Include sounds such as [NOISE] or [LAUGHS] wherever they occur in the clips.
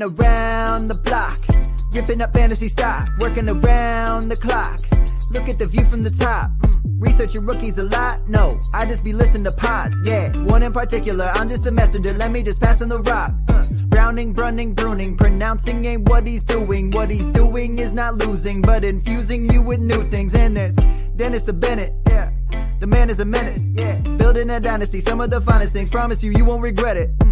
I've around the block, ripping up fantasy stock, working around the clock. Look at the view from the top. Mm. Researching rookies a lot? No, I just be listening to pods. Yeah, one in particular. I'm just a messenger. Let me just pass on the rock. Uh, Browning, Brunning, Bruning. Pronouncing ain't what he's doing. What he's doing is not losing, but infusing you with new things. And there's Dennis the Bennett. Yeah, the man is a menace. Yeah, building a dynasty. Some of the finest things. Promise you, you won't regret it. Mm.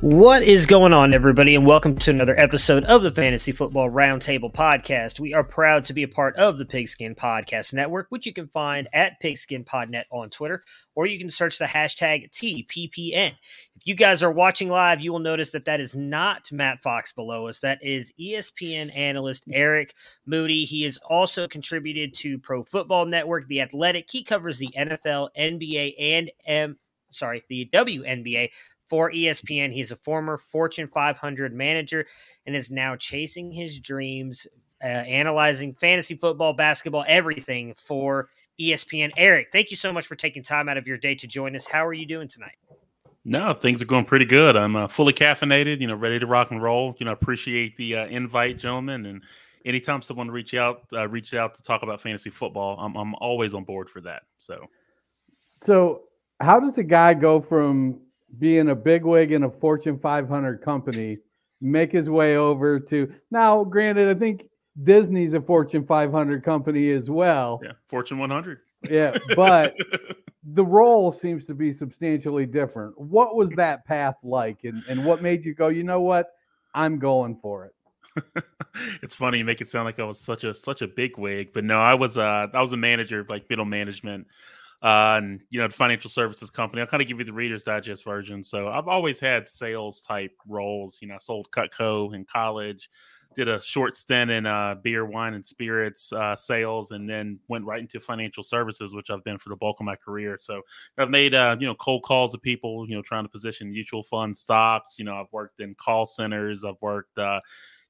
What is going on, everybody, and welcome to another episode of the Fantasy Football Roundtable Podcast. We are proud to be a part of the Pigskin Podcast Network, which you can find at PigskinPodNet on Twitter, or you can search the hashtag TPPN. If you guys are watching live, you will notice that that is not Matt Fox below us. That is ESPN analyst Eric Moody. He has also contributed to Pro Football Network, The Athletic. He covers the NFL, NBA, and M. Sorry, the WNBA for ESPN. He's a former Fortune 500 manager and is now chasing his dreams, uh, analyzing fantasy football, basketball, everything for ESPN. Eric, thank you so much for taking time out of your day to join us. How are you doing tonight? No, things are going pretty good. I'm uh, fully caffeinated, you know, ready to rock and roll. You know, appreciate the uh, invite, gentlemen. And anytime someone reach out, uh, reach out to talk about fantasy football, I'm I'm always on board for that. So, So, how does the guy go from being a bigwig in a Fortune 500 company, make his way over to now? Granted, I think Disney's a Fortune 500 company as well. yeah, Fortune 100. Yeah, but the role seems to be substantially different. What was that path like, and, and what made you go? You know what? I'm going for it. [LAUGHS] it's funny you make it sound like I was such a such a big wig, but no, I was uh I was a manager like middle management, uh, and you know the financial services company. I'll kind of give you the Reader's Digest version. So I've always had sales type roles. You know, I sold Cutco in college, did a short stint in uh, beer, wine, and spirits uh, sales, and then went right into financial services, which I've been for the bulk of my career. So I've made uh, you know cold calls to people, you know, trying to position mutual fund stocks. You know, I've worked in call centers. I've worked uh,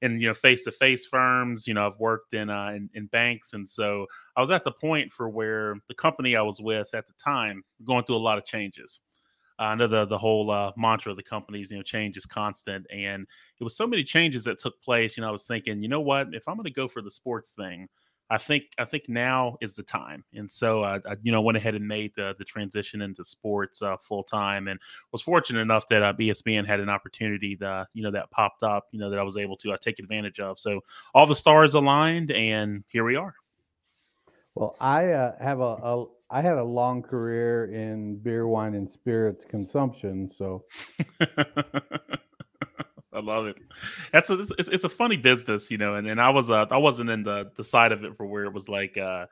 in you know face-to-face firms you know i've worked in, uh, in in banks and so i was at the point for where the company i was with at the time going through a lot of changes uh, I know the the whole uh, mantra of the companies, you know, change is constant, and it was so many changes that took place. You know, I was thinking, you know what, if I'm going to go for the sports thing, I think I think now is the time, and so I, I you know went ahead and made the the transition into sports uh, full time, and was fortunate enough that uh, ESPN had an opportunity that you know that popped up, you know that I was able to uh, take advantage of. So all the stars aligned, and here we are. Well, I uh, have a, a I had a long career in beer, wine, and spirits consumption. So [LAUGHS] I love it. That's a it's, it's a funny business, you know. And, and I was uh I wasn't in the the side of it for where it was like uh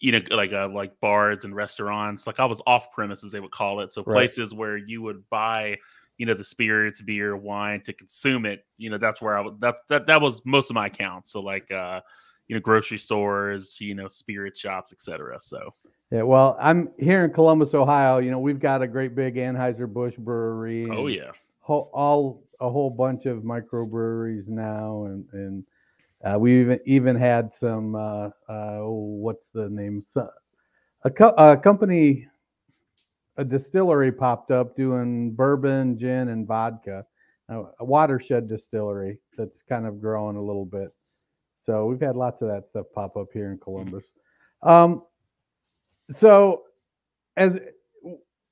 you know like uh like bars and restaurants. Like I was off premises, they would call it. So Right. places where you would buy you know the spirits, beer, wine to consume it. You know that's where I would that that that was most of my accounts. So like uh you know grocery stores, you know spirit shops, etc. So yeah, well, I'm here in Columbus, Ohio. You know, we've got a great big Anheuser Busch brewery. oh yeah. Ho- all a whole bunch of microbreweries now, and and uh, we even even had some. Uh, uh, oh, what's the name? So, a, co- a company, a distillery popped up doing bourbon, gin, and vodka. A watershed distillery that's kind of growing a little bit. So we've had lots of that stuff pop up here in Columbus. Um, so as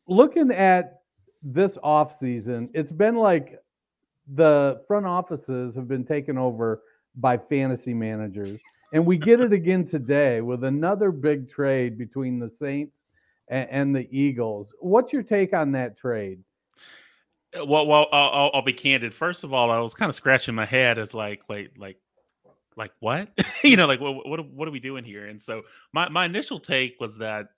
looking at this off season, it's been like the front offices have been taken over by fantasy managers. And we get it again today with another big trade between the Saints and, and the Eagles. What's your take on that trade? Uh, well, well, I'll, I'll, I'll be candid. First of all, I was kind of scratching my head as like, wait, like, like what? [LAUGHS] you know, like what, what what are we doing here? And so my my initial take was that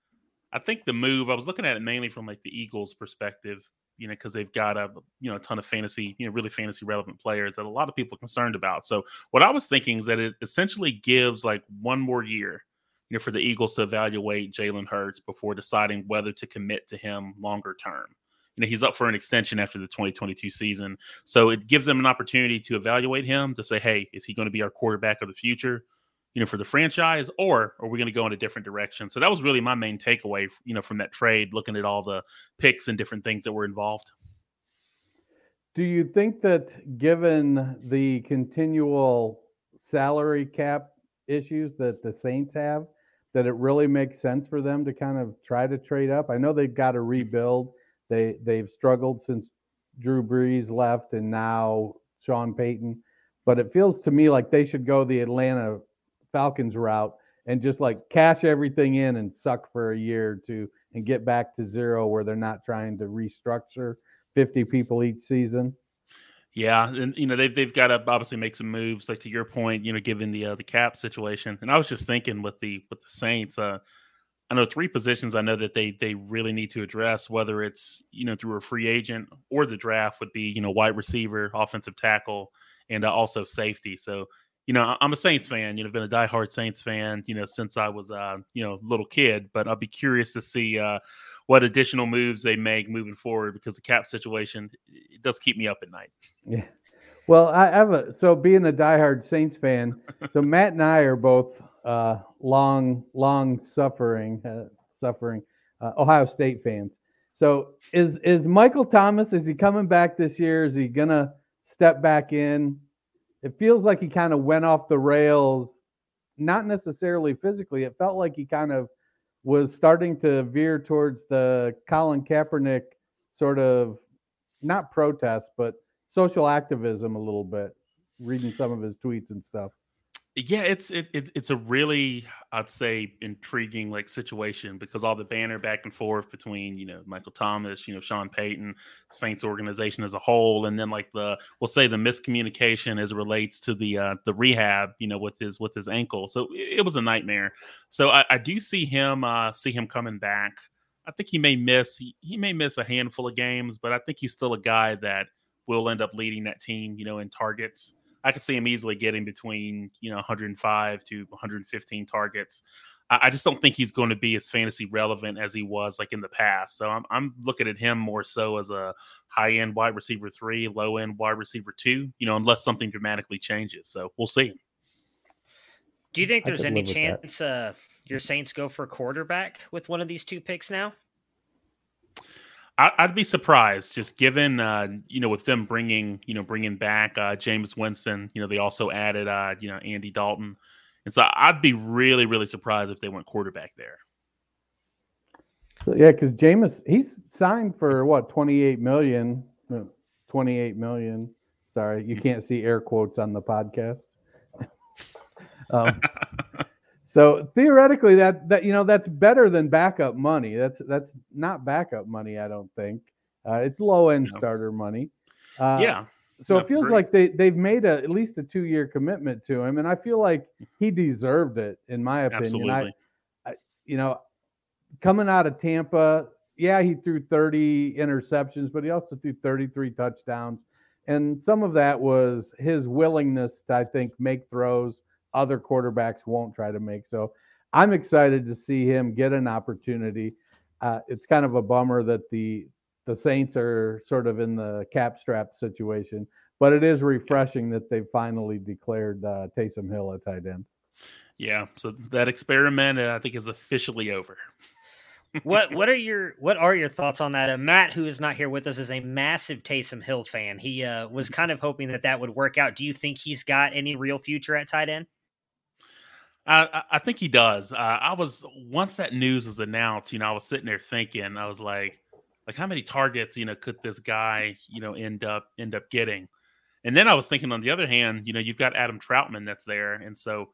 I think the move I was looking at it mainly from like the Eagles' perspective, you know, because they've got a you know a ton of fantasy, you know, really fantasy relevant players that a lot of people are concerned about. So what I was thinking is that it essentially gives like one more year, you know, for the Eagles to evaluate Jalen Hurts before deciding whether to commit to him longer term. You know he's up for an extension after the 2022 season. So it gives them an opportunity to evaluate him to say hey is he going to be our quarterback of the future you know for the franchise or are we going to go in a different direction? So that was really my main takeaway you know from that trade looking at all the picks and different things that were involved. Do you think that given the continual salary cap issues that the saints have that it really makes sense for them to kind of try to trade up? I know they've got to rebuild. They they've struggled since Drew Brees left and now Sean Payton. But it feels to me like they should go the Atlanta Falcons route and just like cash everything in and suck for a year or two and get back to zero where they're not trying to restructure 50 people each season. Yeah, and you know they've they've got to obviously make some moves. Like to your point, you know, given the uh, the cap situation, and I was just thinking with the with the Saints, uh, I know three positions I know that they they really need to address, whether it's you know through a free agent or the draft, would be you know wide receiver, offensive tackle, and uh, also safety. So you know I'm a Saints fan. You know, I've been a diehard Saints fan. You know since I was uh, you know little kid. But I'll be curious to see uh, what additional moves they make moving forward because the cap situation it does keep me up at night. Yeah. Well, I have a so being a diehard Saints fan. So [LAUGHS] Matt and I are both uh, long, long suffering, uh, suffering uh, Ohio State fans. So is is Michael Thomas? Is he coming back this year? Is he gonna step back in? It feels like he kind of went off the rails, not necessarily physically. It felt like he kind of was starting to veer towards the Colin Kaepernick sort of not protest, but social activism a little bit. Reading some of his tweets and stuff yeah it's it, it, it's a really i'd say intriguing like situation because all the banner back and forth between you know michael thomas you know sean payton saints organization as a whole and then like the we'll say the miscommunication as it relates to the uh the rehab you know with his with his ankle. So it, it was a nightmare. So I, I, do see him uh see him coming back. I think he may miss he, he may miss a handful of games but i think he's still a guy that will end up leading that team you know in targets I could see him easily getting between you know 105 to 115 targets. I, I just don't think he's going to be as fantasy relevant as he was like in the past. So I'm I'm looking at him more so as a high end wide receiver three, low end wide receiver two. You know, unless something dramatically changes. So we'll see. Do you think there's any chance uh, your Saints go for quarterback with one of these two picks now? I, would be surprised, just given uh, you know with them bringing you know bringing back uh, Jameis Winston. You know they also added uh, you know Andy Dalton, and so I'd be really really surprised if they went quarterback there. So, yeah, because Jameis he's signed for what twenty eight million. Twenty eight million. Sorry, you can't see air quotes on the podcast. [LAUGHS] um, so theoretically, that that you know that's better than backup money. That's that's not backup money. I don't think uh, it's low end no. starter money. Uh, yeah. So no, it feels great. like they they've made a at least a two year commitment to him, and I feel like he deserved it in my opinion. Absolutely. I, I, you know, coming out of Tampa, yeah, he threw 30 interceptions, but he also threw 33 touchdowns, and some of that was his willingness to I think make throws other quarterbacks won't try to make. So I'm excited to see him get an opportunity. Uh, it's kind of a bummer that the the Saints are sort of in the cap strap situation, but it is refreshing that they finally declared uh, Taysom Hill a tight end. Yeah, so that experiment uh, I think is officially over. what [LAUGHS] what are your what are your thoughts on that? Uh, Matt, who is not here with us, is a massive Taysom Hill fan. He uh, was kind of hoping that that would work out. Do you think he's got any real future at tight end? I, I think he does. Uh, I was once that news was announced, you know, I was sitting there thinking, I was like, like how many targets, you know, could this guy, you know, end up end up getting? And then I was thinking, on the other hand, you know, you've got Adam Trautman that's there, and so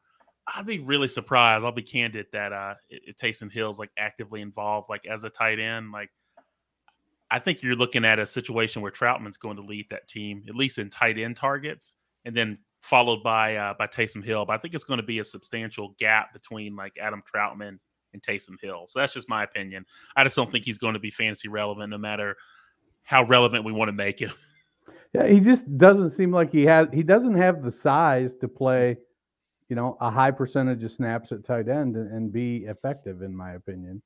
I'd be really surprised. I'll be candid that uh, if Taysom Hill's like actively involved, like as a tight end, like I think you're looking at a situation where Trautman's going to lead that team, at least in tight end targets, and then followed by uh, by Taysom Hill. But I think it's going to be a substantial gap between like Adam Trautman and Taysom Hill. So that's just my opinion. I just don't think he's going to be fantasy relevant, no matter how relevant we want to make him. Yeah, he just doesn't seem like he has. He doesn't have the size to play, you know, a high percentage of snaps at tight end and, and be effective, in my opinion.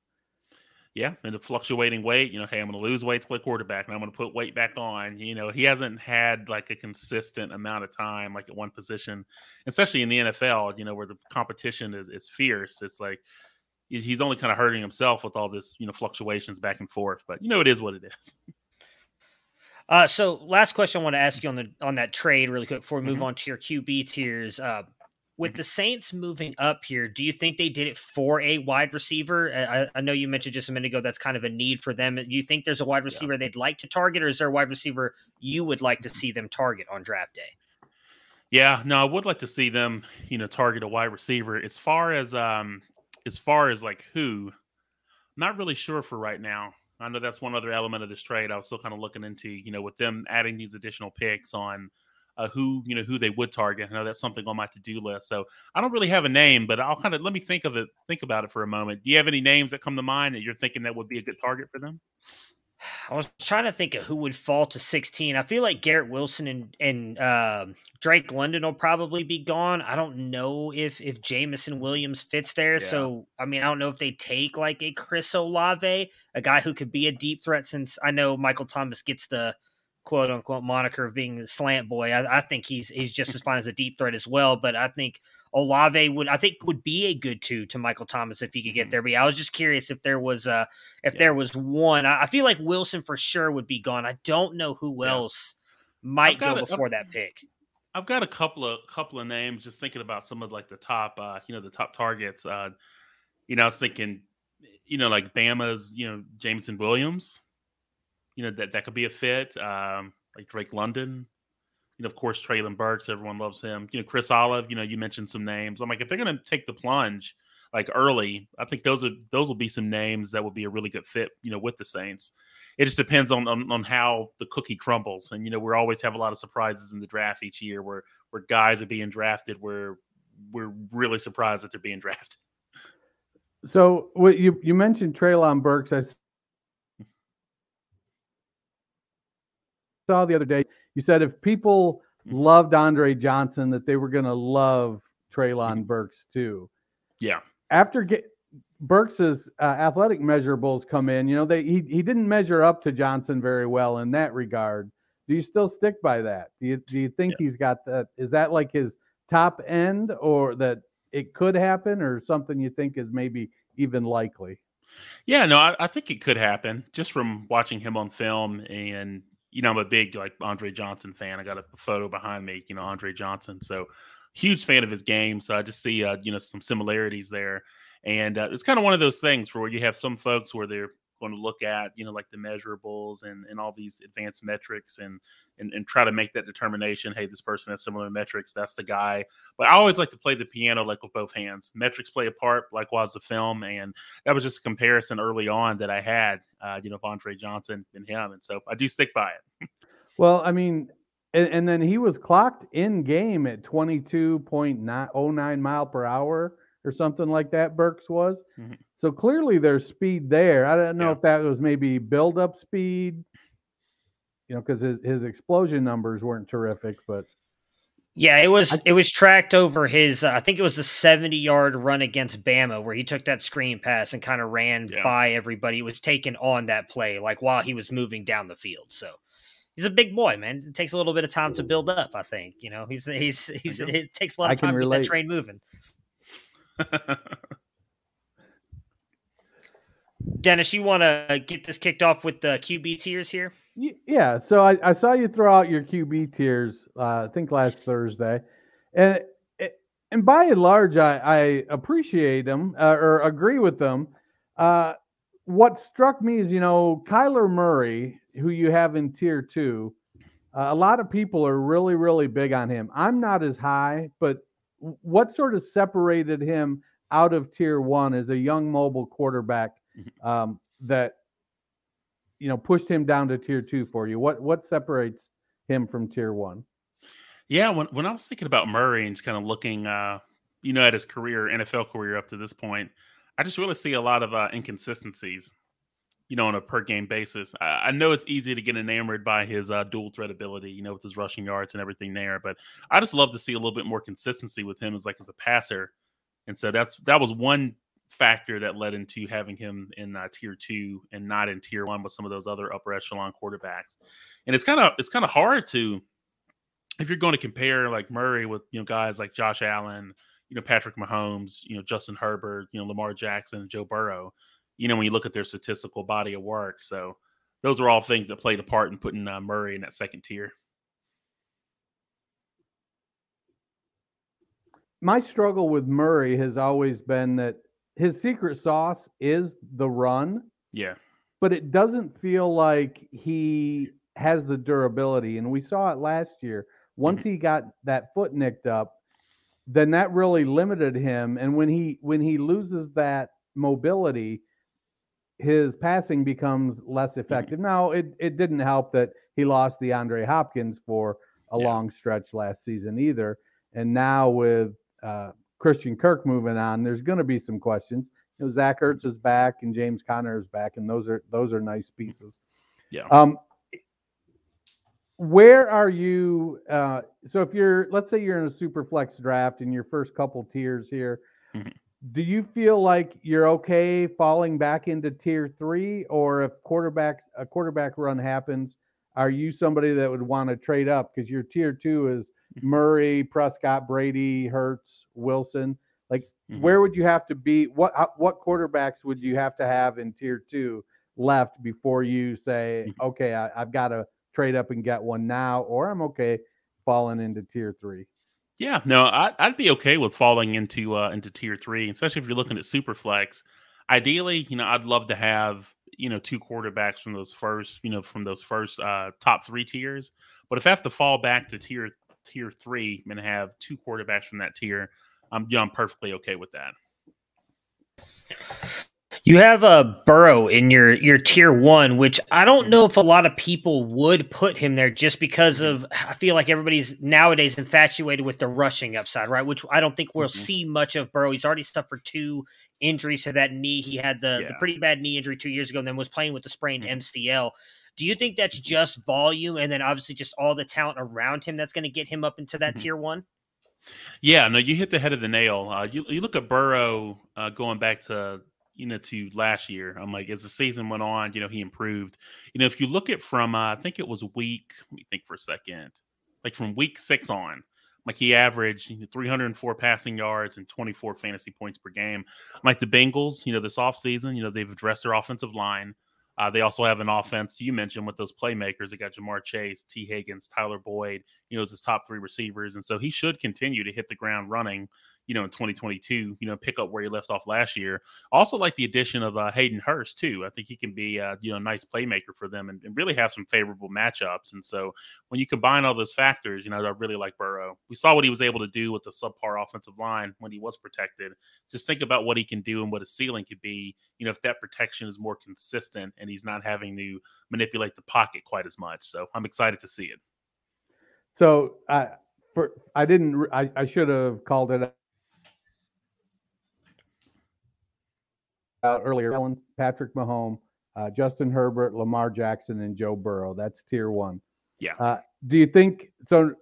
Yeah, and the fluctuating weight, you know, hey, I'm going to lose weight to play quarterback, and I'm going to put weight back on. You know, he hasn't had like a consistent amount of time, like at one position, especially in the NFL. You know, where the competition is, is fierce. It's like he's only kind of hurting himself with all this, you know, fluctuations back and forth. But you know, it is what it is. [LAUGHS] Uh, so last question I want to ask you on the on that trade really quick before we move Mhm. on to your QB tiers. Uh, with Mhm. the Saints moving up here, do you think they did it for a wide receiver? I, I know you mentioned just a minute ago that's kind of a need for them. Do you think there's a wide receiver they'd like to target, or is there a wide receiver you would like to see them target on draft day? Yeah, no, I would like to see them, you know, target a wide receiver. As far as um as far as like who, not really sure for right now. I know that's one other element of this trade. I was still kind of looking into, you know, with them adding these additional picks on uh, who, you know, who they would target. I know that's something on my to-do list. So I don't really have a name, but I'll kind of let me think of it, think about it for a moment. Do you have any names that come to mind that you're thinking that would be a good target for them? I was trying to think of who would fall to 16. I feel like Garrett Wilson and and uh, Drake London will probably be gone. I don't know if if Jameson Williams fits there. Yeah. So I mean, I don't know if they take like a Chris Olave, a guy who could be a deep threat. Since I know Michael Thomas gets the quote unquote moniker of being a slant boy, I, I think he's he's just as fine as a deep threat as well. But I think Olave would I think would be a good two to Michael Thomas if he could get Mhm. there. But yeah, I was just curious if there was uh if Yeah. there was one. I, I feel like Wilson for sure would be gone. I don't know who Yeah. else might go it. before that pick. I've got a couple of couple of names. Just thinking about some of like the top, uh, you know, the top targets. Uh, you know, I was thinking, you know, like Bama's, you know, Jameson Williams. You know that that could be a fit. Um, like Drake London. You know, of course, Treylon Burks. Everyone loves him. You know, Chris Olave. You know, you mentioned some names. I'm like, if they're to take the plunge like early, I think those are those will be some names that would be a really good fit. You know, with the Saints. It just depends on, on on how the cookie crumbles. And you know, we always have a lot of surprises in the draft each year where where guys are being drafted where we're really surprised that they're being [LAUGHS] drafted. So what you you mentioned Treylon Burks. I saw the other day. You said if people Mhm. loved Andre Johnson, that they were going to love Treylon Mhm. Burks too. Yeah. After get Burks's uh, athletic measurables come in, you know they he he didn't measure up to Johnson very well in that regard. Do you still stick by that? Do you do you think he's got that? Is that like his top end, or that it could happen, or something you think is maybe even likely? Yeah, no, I, I think it could happen just from watching him on film. And, you know, I'm a big like Andre Johnson fan. I got a photo behind me, you know, Andre Johnson. So huge fan of his game. So I just see, uh, you know, some similarities there. And uh, it's kind of one of those things for where you have some folks where they're going to look at, you know, like the measurables and, and all these advanced metrics and, and and try to make that determination. Hey, this person has similar metrics. That's the guy. But I always like to play the piano like with both hands. Metrics play a part, likewise the film, and that was just a comparison early on that I had, uh, you know, of Andre Johnson and him, and so I do stick by it. [LAUGHS] Well, I mean, and, and then he was clocked in game at 22.09 mile per hour or something like that. Burks was. Mhm. So clearly there's speed there. I don't know Yeah. if that was maybe build up speed, you know, because his, his explosion numbers weren't terrific, but Yeah, it was I- it was tracked over his. Uh, I think it was the seventy yard run against Bama where he took that screen pass and kind of ran Yeah. by everybody. It was taken on that play, like while he was moving down the field. So he's a big boy, man. It takes a little bit of time to build up. I think you know he's he's he's. It takes a lot of time to get relate. that train moving. [LAUGHS] Dennis, you want to get this kicked off with the QB tiers here? Yeah, so I, I saw you throw out your QB tiers. Uh, I think last Thursday, and and by and large, I, I appreciate them uh, or agree with them. Uh, what struck me is, you know, Kyler Murray, who you have in tier two. Uh, a lot of people are really, really big on him. I'm not as high, but what sort of separated him out of tier one as a young mobile quarterback [LAUGHS] um, that you know pushed him down to tier two for you? What what separates him from tier one? Yeah, when when I was thinking about Murray and just kind of looking, uh, you know, at his career, NFL career up to this point, I just really see a lot of uh, inconsistencies. You know, on a per game basis. I, I know it's easy to get enamored by his uh, dual threat ability, you know, with his rushing yards and everything there. But I just love to see a little bit more consistency with him as like as a passer. And so that's that was one factor that led into having him in uh, tier two and not in tier one with some of those other upper echelon quarterbacks. And it's kind of it's kind of hard to if you're going to compare like Murray with you know guys like Josh Allen, you know Patrick Mahomes, you know Justin Herbert, you know Lamar Jackson, Joe Burrow. You know when you look at their statistical body of work, so those are all things that played a part in putting uh, Murray in that second tier. My struggle with Murray has always been that his secret sauce is the run. Yeah. But it doesn't feel like he has the durability. And we saw it last year. Once mm-hmm. he got that foot nicked up, then that really limited him. And when he when he loses that mobility, his passing becomes less mm-hmm. effective. Mm-hmm. Now it, it didn't help that he lost DeAndre Hopkins for a yeah. long stretch last season either. And now with uh, Christian Kirk moving on, there's going to be some questions. You know, Zach Ertz is back and James Conner is back, and those are those are nice pieces. Yeah. Um, where are you? Uh, so if you're, let's say you're in a super flex draft in your first couple tiers here, mm-hmm. do you feel like you're okay falling back into tier three, or if quarterback a quarterback run happens, are you somebody that would want to trade up because your tier two is Murray, Prescott, Brady, Hurts, Wilson. Like, mm-hmm. where would you have to be? What what quarterbacks would you have to have in tier two left before you say, mm-hmm. okay, I, I've got to trade up and get one now, or I'm okay falling into tier three? Yeah, no, I, would be okay with falling into uh, into tier three, especially if you're looking at super flex. Ideally, you know, I'd love to have you know two quarterbacks from those first you know from those first uh, top three tiers. But if I have to fall back to tier tier three and have two quarterbacks from that tier, I'm you know, I'm perfectly okay with that. You have a Burrow in your your tier one, which I don't know if a lot of people would put him there just because of I feel like everybody's nowadays infatuated with the rushing upside, right? Which I don't think we'll mm-hmm. see much of Burrow. He's already suffered two injuries to that knee. He had the, yeah. the pretty bad knee injury two years ago and then was playing with the sprained mm-hmm. MCL. Do you think that's just volume and then obviously just all the talent around him that's going to get him up into that mm-hmm. tier one? Yeah, no, you hit the head of the nail. Uh, you, you look at Burrow uh, going back to you know to last year. I'm like, as the season went on, you know, he improved. You know, if you look at from uh, I think it was week. Let me think for a second. Like from week six on, like he averaged 304 passing yards and 24 fantasy points per game. Like the Bengals, you know, this offseason, you know, they've addressed their offensive line. Uh, they also have an offense you mentioned with those playmakers. They got Ja'Marr Chase, Tee Higgins, Tyler Boyd. You know, as his top three receivers, and so he should continue to hit the ground running you know, in 2022, you know, pick up where he left off last year. Also, like the addition of uh, Hayden Hurst too. I think he can be, uh, you know, a nice playmaker for them and, and, really have some favorable matchups. And so, when you combine all those factors, you know, I really like Burrow. We saw what he was able to do with the subpar offensive line when he was protected. Just think about what he can do and what his ceiling could be. You know, if that protection is more consistent and he's not having to manipulate the pocket quite as much. So, I'm excited to see it. So, uh, for I didn't, I, I should have called it out earlier, Allen, Patrick Mahomes, uh, Justin Herbert, Lamar Jackson, and Joe Burrow. That's tier one. Yeah. Uh, do you think so?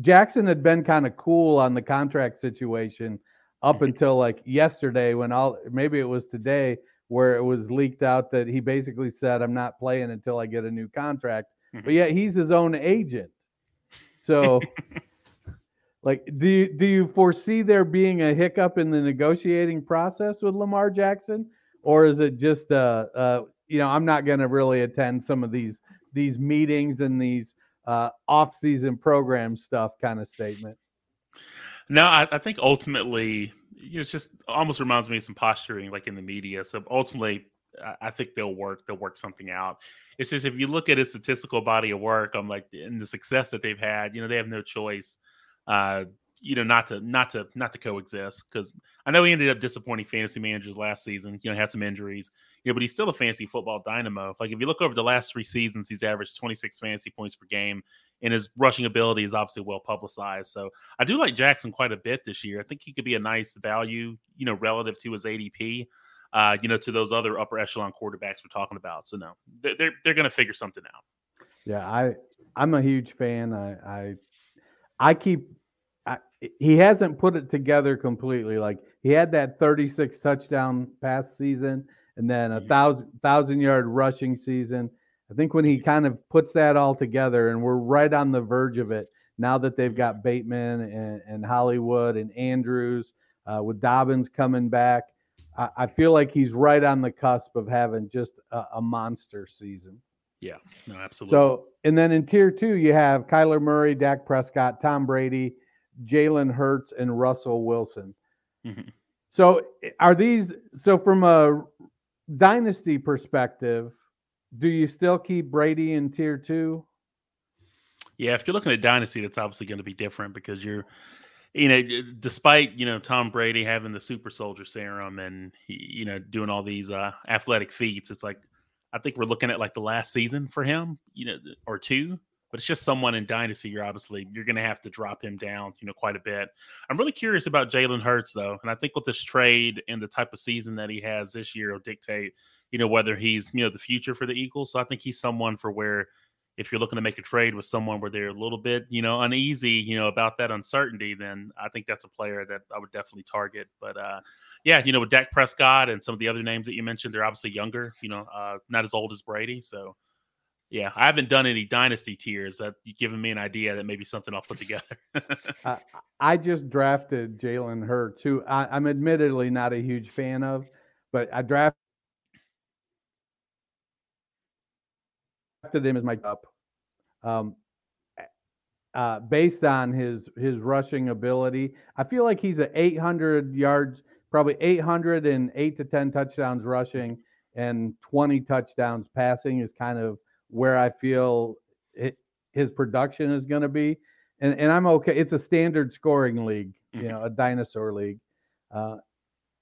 Jackson had been kind of cool on the contract situation up [LAUGHS] until like yesterday when all maybe it was today where it was leaked out that he basically said, I'm not playing until I get a new contract. Mm-hmm. But yet he's his own agent. So [LAUGHS] Like, do you, do you foresee there being a hiccup in the negotiating process with Lamar Jackson, or is it just uh, uh you know I'm not going to really attend some of these these meetings and these uh, off-season program stuff kind of statement? No, I, I think ultimately you know, it's just almost reminds me of some posturing like in the media. So ultimately, I think they'll work. They'll work something out. It's just if you look at his statistical body of work, I'm like, and the success that they've had, you know, they have no choice uh, you know, not to not to not to coexist because I know he ended up disappointing fantasy managers last season. You know, had some injuries, you know, but he's still a fantasy football dynamo. Like if you look over the last three seasons, he's averaged 26 fantasy points per game, and his rushing ability is obviously well publicized. So I do like Jackson quite a bit this year. I think he could be a nice value, you know, relative to his ADP. Uh, you know, to those other upper echelon quarterbacks we're talking about. So no, they're they're going to figure something out. Yeah, I I'm a huge fan. I I, I keep he hasn't put it together completely. Like he had that 36 touchdown pass season and then a thousand thousand yard rushing season. I think when he kind of puts that all together, and we're right on the verge of it now that they've got Bateman and, and Hollywood and Andrews uh, with Dobbins coming back. I, I, feel like he's right on the cusp of having just a, a monster season. Yeah, no, absolutely. So, and then in tier two, you have Kyler Murray, Dak Prescott, Tom Brady, Jalen Hurts, and Russell Wilson. Mm-hmm. So, are these so from a dynasty perspective? Do you still keep Brady in tier two? Yeah, if you're looking at dynasty, that's obviously going to be different because you're, you know, despite you know Tom Brady having the super soldier serum and you know doing all these uh, athletic feats, it's like I think we're looking at like the last season for him, you know, or two. But it's just someone in dynasty. You're obviously you're going to have to drop him down, you know, quite a bit. I'm really curious about Jalen Hurts though, and I think with this trade and the type of season that he has this year will dictate, you know, whether he's you know the future for the Eagles. So I think he's someone for where if you're looking to make a trade with someone where they're a little bit, you know, uneasy, you know, about that uncertainty, then I think that's a player that I would definitely target. But uh, yeah, you know, with Dak Prescott and some of the other names that you mentioned, they're obviously younger, you know, uh, not as old as Brady. So, yeah, I haven't done any dynasty tiers. That you've given me an idea that maybe something I'll put together. [LAUGHS] uh, I just drafted Jalen Hurts, who I, am admittedly not a huge fan of, but I drafted him as my top. Um, uh, based on his his rushing ability, I feel like he's at 800 yards probably 800 and eight to 10 touchdowns rushing and 20 touchdowns passing is kind of where I feel it, his production is going to be. And, and I'm okay. It's a standard scoring league, you mm-hmm. know, a dinosaur league. Uh,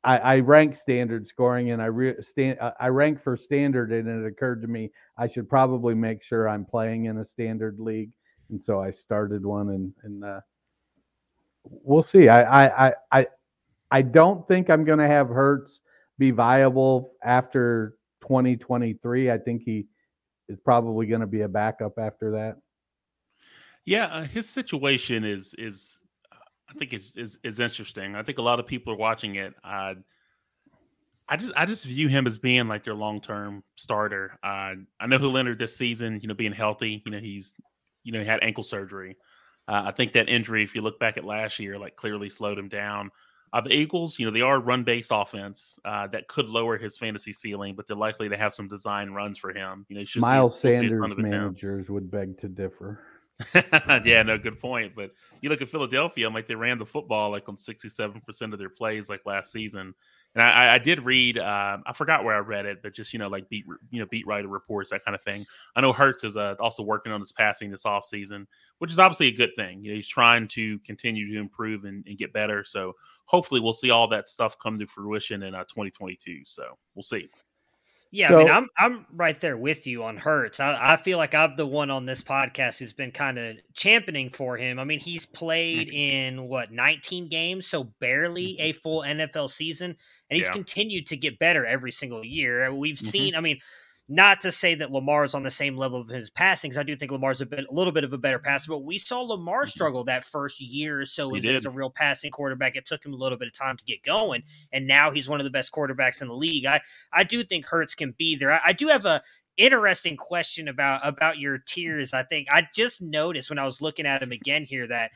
I, I, rank standard scoring and I re, stand, I rank for standard and it occurred to me I should probably make sure I'm playing in a standard league. And so I started one and, and, uh, we'll see. I, I, I, I don't think I'm going to have Hurts be viable after 2023. I think he is probably going to be a backup after that. Yeah, uh, his situation is is I think is, is is interesting. I think a lot of people are watching it. Uh, I just I just view him as being like their long term starter. Uh, I know he'll enter this season, you know, being healthy. You know, he's you know he had ankle surgery. Uh, I think that injury, if you look back at last year, like clearly slowed him down. Uh, the Eagles, you know, they are run based offense uh, that could lower his fantasy ceiling, but they're likely to have some design runs for him. You know, Miles see, Sanders managers would beg to differ. [LAUGHS] yeah, no, good point. But you look at Philadelphia, I'm like they ran the football like on 67% of their plays like last season. And I, I did read, uh, I forgot where I read it, but just you know, like beat you know beat writer reports that kind of thing. I know Hurts is uh, also working on his passing this off season, which is obviously a good thing. You know, he's trying to continue to improve and, and get better. So hopefully, we'll see all that stuff come to fruition in uh, 2022. So we'll see. Yeah, so, I mean, I'm I'm right there with you on Hurts. I, I feel like I'm the one on this podcast who's been kind of championing for him. I mean, he's played mm-hmm. in what 19 games, so barely mm-hmm. a full NFL season, and he's yeah. continued to get better every single year. We've mm-hmm. seen, I mean, not to say that Lamar is on the same level of his passing, because I do think Lamar's a bit, a little bit of a better passer. But we saw Lamar mm-hmm. struggle that first year or so as, as, a real passing quarterback. It took him a little bit of time to get going, and now he's one of the best quarterbacks in the league. I I do think Hurts can be there. I, I do have a interesting question about about your tiers. I think I just noticed when I was looking at him again here that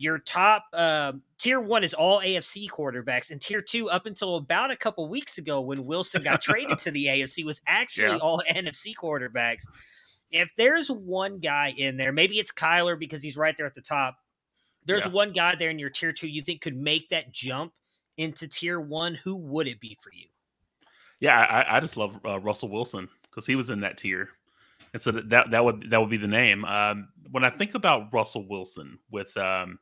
your top uh, tier one is all AFC quarterbacks, and tier two, up until about a couple weeks ago when Wilson got traded to the AFC, was actually yeah. all [LAUGHS] NFC quarterbacks. If there's one guy in there, maybe it's Kyler because he's right there at the top. There's yeah. one guy there in your tier two you think could make that jump into tier one. Who would it be for you? Yeah, I, I just love uh, Russell Wilson because he was in that tier and so that that would that would be the name. Um, when I think about Russell Wilson with um,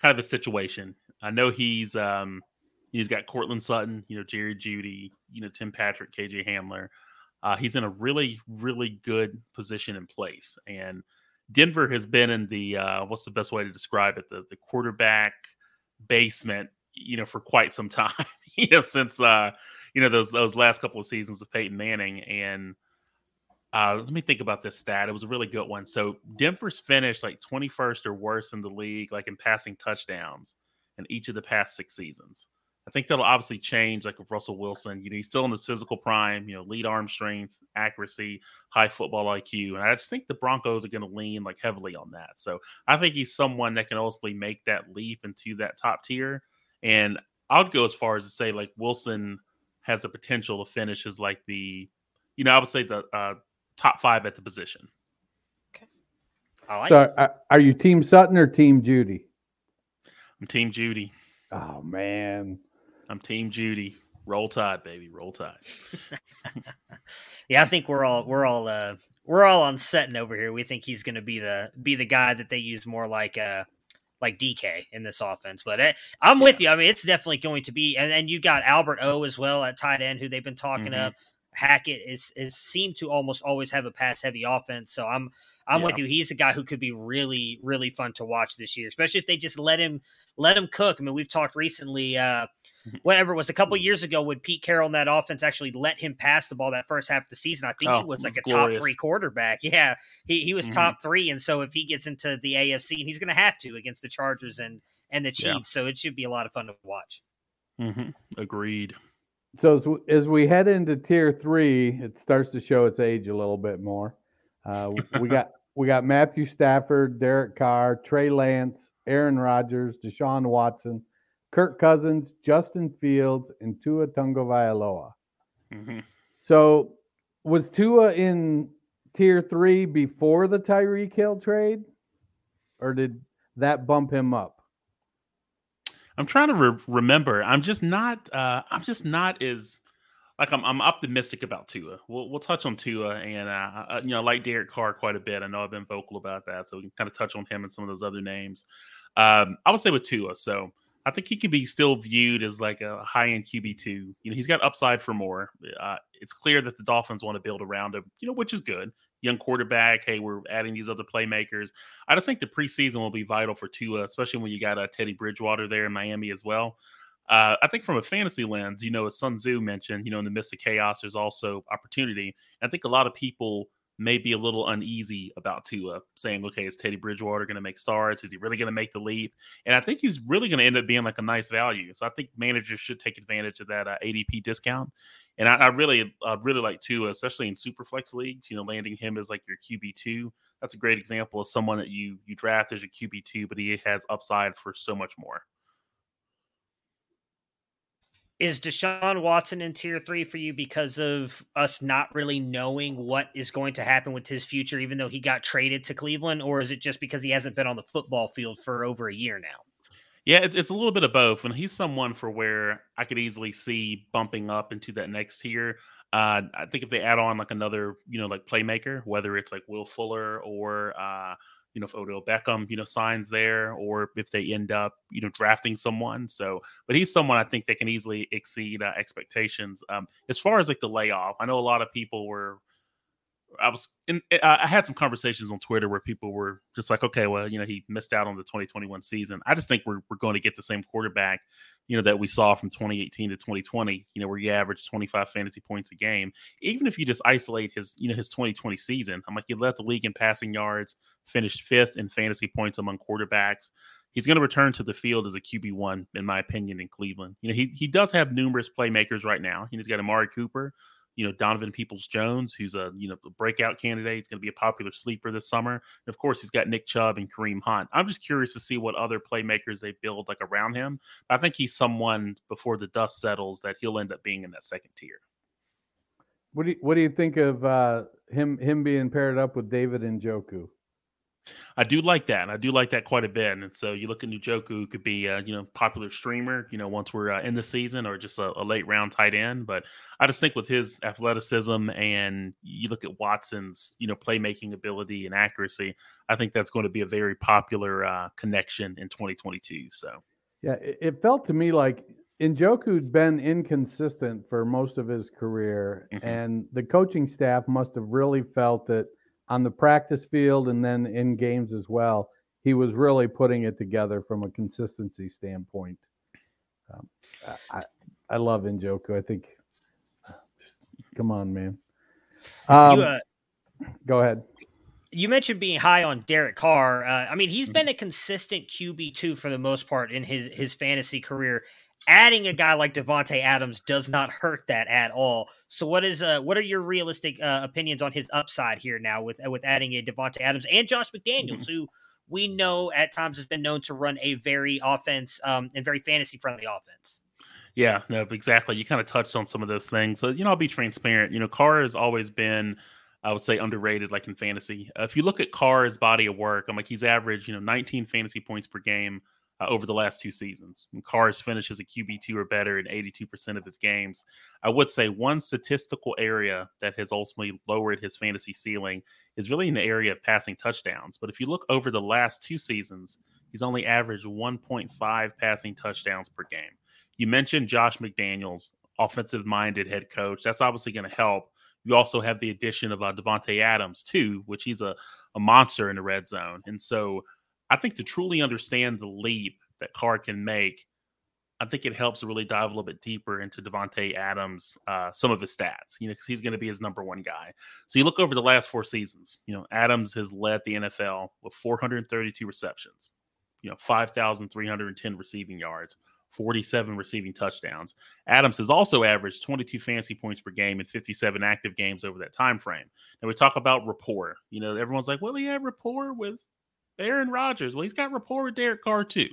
kind of a situation. I know he's um, he's got Courtland Sutton, you know, Jerry Jeudy, you know, Tim Patrick, KJ Hamler. Uh, he's in a really, really good position in place. And Denver has been in the uh, what's the best way to describe it? The the quarterback basement, you know, for quite some [LAUGHS] time. you know, since uh, you know those those last couple of seasons of Peyton Manning. And uh, let me think about this stat. It was a really good one. So Denver's finished like 21st or worse in the league, like in passing touchdowns in each of the past six seasons. I think that'll obviously change, like with Russell Wilson. You know, he's still in his physical prime. You know, lead arm strength, accuracy, high football IQ, and I just think the Broncos are going to lean like heavily on that. So I think he's someone that can ultimately make that leap into that top tier. And I'd go as far as to say like Wilson has the potential to finish as like the, you know, I would say the uh, top five at the position. Okay, I like. So, uh, are you Team Sutton or Team Jeudy? I'm Team Jeudy. Oh man, I'm Team Judy. Roll Tide, baby. Roll Tide. [LAUGHS] yeah, I think we're all we're all uh we're all on Sutton over here. We think he's going to be the be the guy that they use more like uh like DK in this offense. But uh, I'm with you. I mean, it's definitely going to be. And then you got Albert O as well at tight end, who they've been talking Mhm. up. Hackett is is seemed to almost always have a pass heavy offense. So I'm I'm with you. He's a guy who could be really really fun to watch this year, especially if they just let him let him cook. I mean, we've talked recently. uh Mhm. Whatever it was a couple years ago when Pete Carroll and that offense actually let him pass the ball that first half of the season. I think Oh, he was like was a glorious. top three quarterback. [LAUGHS] Yeah, he he was Mhm. top three, and so if he gets into the AFC, and he's going to have to against the Chargers and and the Chiefs, Yeah. so it should be a lot of fun to watch. hmm Agreed. So as, as we head into tier three, it starts to show its age a little bit more. Uh, we got we got Matthew Stafford, Derek Carr, Trey Lance, Aaron Rodgers, Deshaun Watson, Kirk Cousins, Justin Fields, and Tua Tagovailoa. hmm So was Tua in tier three before the Tyreek Hill trade, or did that bump him up? I'm trying to re- remember. I'm just not. Uh, I'm just not as like I'm. I'm optimistic about Tua. We'll we'll touch on Tua, and uh, uh, you know, I like Derek Carr quite a bit. I know I've been vocal about that, so we can kind of touch on him and some of those other names. Um, I would say with Tua, so I think he could be still viewed as like a high end QB two. You know, he's got upside for more. Uh, it's clear that the Dolphins want to build around him. You know, which is good. Young quarterback. Hey, we're adding these other playmakers. I just think the preseason will be vital for Tua, especially when you got uh, Teddy Bridgewater there in Miami as well. Uh, I think from a fantasy lens, you know, as Sun Tzu mentioned, you know, in the midst of chaos, there's also opportunity. I think a lot of people may be a little uneasy about Tua, saying, okay, is Teddy Bridgewater going to make starts? Is he really going to make the leap? And I think he's really going to end up being like a nice value. So I think managers should take advantage of that uh, ADP discount. And I, I really, uh, really like Tua, especially in super flex leagues. You know, landing him as like your QB two. That's a great example of someone that you you draft as your QB two, but he has upside for so much more. Is Deshaun Watson in tier three for you because of us not really knowing what is going to happen with his future, even though he got traded to Cleveland, or is it just because he hasn't been on the football field for over a year now? Yeah, it's, a little bit of both. And he's someone for where I could easily see bumping up into that next tier. Uh, I think if they add on like another, you know, like playmaker, whether it's like Will Fuller or, uh, you know, if Odell Beckham, you know, signs there, or if they end up, you know, drafting someone. So, but he's someone I think they can easily exceed uh, expectations. Um, as far as like the layoff, I know a lot of people were I was in, uh, I had some conversations on Twitter where people were just like, okay, well, you know, he missed out on the 2021 season. I just think we're, we're going to get the same quarterback, you know, that we saw from 2018 to 2020, you know, where you average 25 fantasy points a game. Even if you just isolate his, you know, his 2020 season, I'm like, he led the league in passing yards, finished fifth in fantasy points among quarterbacks. He's going to return to the field as a QB one, in my opinion, in Cleveland. You know, he he does have numerous playmakers right now. He's got Amari Cooper, you know Donovan Peoples Jones, who's a you know breakout candidate. He's going to be a popular sleeper this summer. And of course, he's got Nick Chubb and Kareem Hunt. I'm just curious to see what other playmakers they build like around him. I think he's someone before the dust settles that he'll end up being in that second tier. What do you, what do you think of uh, him him being paired up with David Njoku? I do like that. And I do like that quite a bit. And so you look at Njoku, who could be a you know popular streamer, you know, once we're uh, in the season, or just a, a, late round tight end. But I just think with his athleticism and you look at Watson's you know playmaking ability and accuracy, I think that's going to be a very popular uh, connection in 2022. So yeah, it, felt to me like Njoku's been inconsistent for most of his career, mm-hmm. and the coaching staff must have really felt that on the practice field and then in games as well, he was really putting it together from a consistency standpoint. Um, I, I love Njoku. I think, just, come on, man. Um, you, uh, go ahead. You mentioned being high on Derek Carr. Uh, I mean, he's mm-hmm. been a consistent QB two for the most part in his his fantasy career adding a guy like Davante Adams does not hurt that at all. So, what is uh, what are your realistic uh, opinions on his upside here now with with adding a Davante Adams and Josh McDaniels, mm-hmm. who we know at times has been known to run a very offense um, and very fantasy friendly offense. Yeah, no, exactly. You kind of touched on some of those things. So, you know, I'll be transparent. You know, Carr has always been, I would say, underrated, like in fantasy. Uh, if you look at Carr's body of work, I'm like, he's averaged, you know, 19 fantasy points per game uh, over the last two seasons. And Carr's finishes a QB2 or better in 82% of his games. I would say one statistical area that has ultimately lowered his fantasy ceiling is really in the area of passing touchdowns. But if you look over the last two seasons, he's only averaged 1.5 passing touchdowns per game. You mentioned Josh McDaniels, offensive minded head coach. That's obviously going to help. You also have the addition of uh, Davante Adams, too, which he's a, a monster in the red zone. And so I think to truly understand the leap that Carr can make, I think it helps to really dive a little bit deeper into Davante Adams, uh, some of his stats, you know, because he's going to be his number one guy. So you look over the last four seasons, you know, Adams has led the NFL with 432 receptions, you know, 5,310 receiving yards, 47 receiving touchdowns. Adams has also averaged 22 fantasy points per game in 57 active games over that time frame. And we talk about rapport. You know, everyone's like, well, he had rapport with Aaron Rodgers. Well, he's got rapport with Derek Carr too.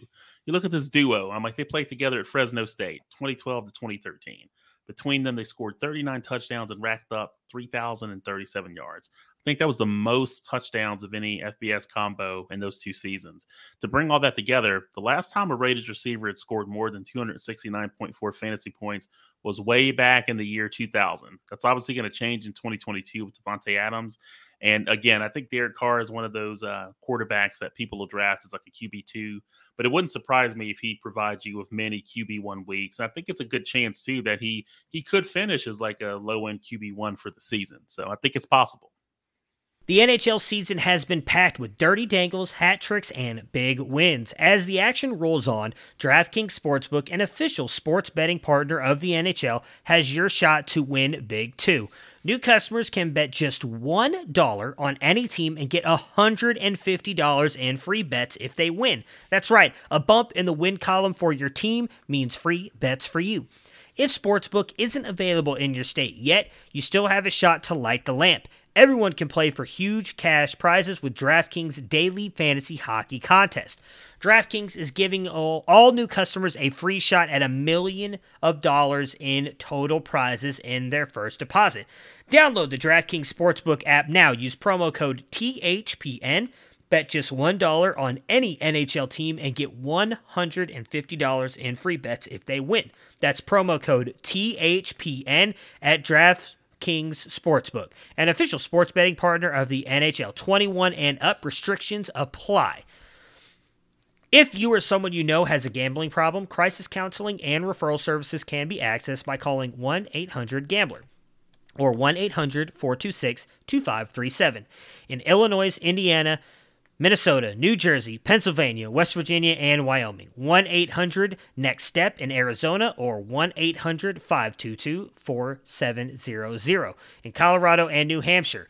You look at this duo. I'm like, they played together at Fresno State, 2012 to 2013. Between them, they scored 39 touchdowns and racked up 3,037 yards. I think that was the most touchdowns of any FBS combo in those two seasons. To bring all that together, the last time a Raiders receiver had scored more than 269.4 fantasy points was way back in the year 2000. That's obviously going to change in 2022 with Davante Adams. And again, I think Derek Carr is one of those uh, quarterbacks that people will draft as like a QB two. But it wouldn't surprise me if he provides you with many QB one weeks. And I think it's a good chance too that he he could finish as like a low end QB one for the season. So I think it's possible. The NHL season has been packed with dirty dangles, hat tricks, and big wins. As the action rolls on, DraftKings Sportsbook, an official sports betting partner of the NHL, has your shot to win big too. New customers can bet just $1 on any team and get $150 in free bets if they win. That's right, a bump in the win column for your team means free bets for you. If Sportsbook isn't available in your state yet, you still have a shot to light the lamp. Everyone can play for huge cash prizes with DraftKings Daily Fantasy Hockey Contest. DraftKings is giving all, all new customers a free shot at a million of dollars in total prizes in their first deposit. Download the DraftKings Sportsbook app now. Use promo code THPN. Bet just $1 on any NHL team and get $150 in free bets if they win. That's promo code THPN at Draft Kings Sportsbook, an official sports betting partner of the NHL. 21 and up restrictions apply. If you or someone you know has a gambling problem, crisis counseling and referral services can be accessed by calling 1 800 Gambler or 1 800 426 2537. In Illinois, Indiana, Minnesota, New Jersey, Pennsylvania, West Virginia, and Wyoming. 1 800 Next Step in Arizona or 1 800 522 4700. In Colorado and New Hampshire.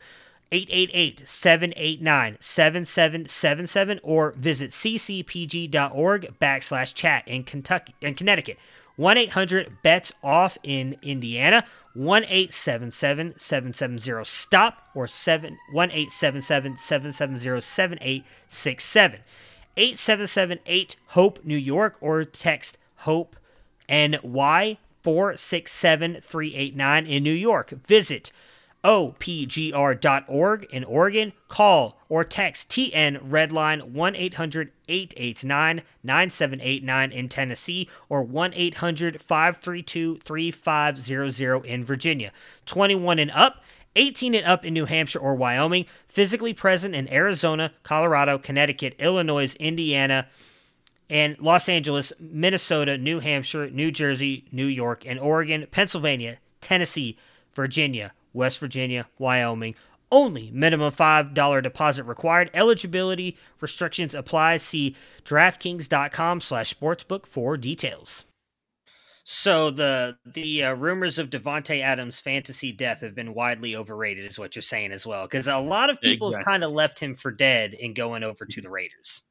888-789-7777 or visit ccpg.org backslash chat in Kentucky in Connecticut. 1-800-BETS-OFF in Indiana, 1-877-770-STOP or 7 1-877-770-7867. 877-8-HOPE New York or text HOPE NY 467389 in New York. Visit opgr.org in Oregon. Call or text TN Redline 1 800 889 9789 in Tennessee or 1 800 532 3500 in Virginia. 21 and up. 18 and up in New Hampshire or Wyoming, physically present in Arizona, Colorado, Connecticut, Illinois, Indiana, and Los Angeles, Minnesota, New Hampshire, New Jersey, New York, and Oregon, Pennsylvania, Tennessee, Virginia, West Virginia, Wyoming. Only minimum $5 deposit required. Eligibility restrictions apply. See DraftKings.com slash sportsbook for details. So the the uh, rumors of Davante Adams' fantasy death have been widely overrated, is what you're saying as well, because a lot of people exactly. have kind of left him for dead in going over to the Raiders.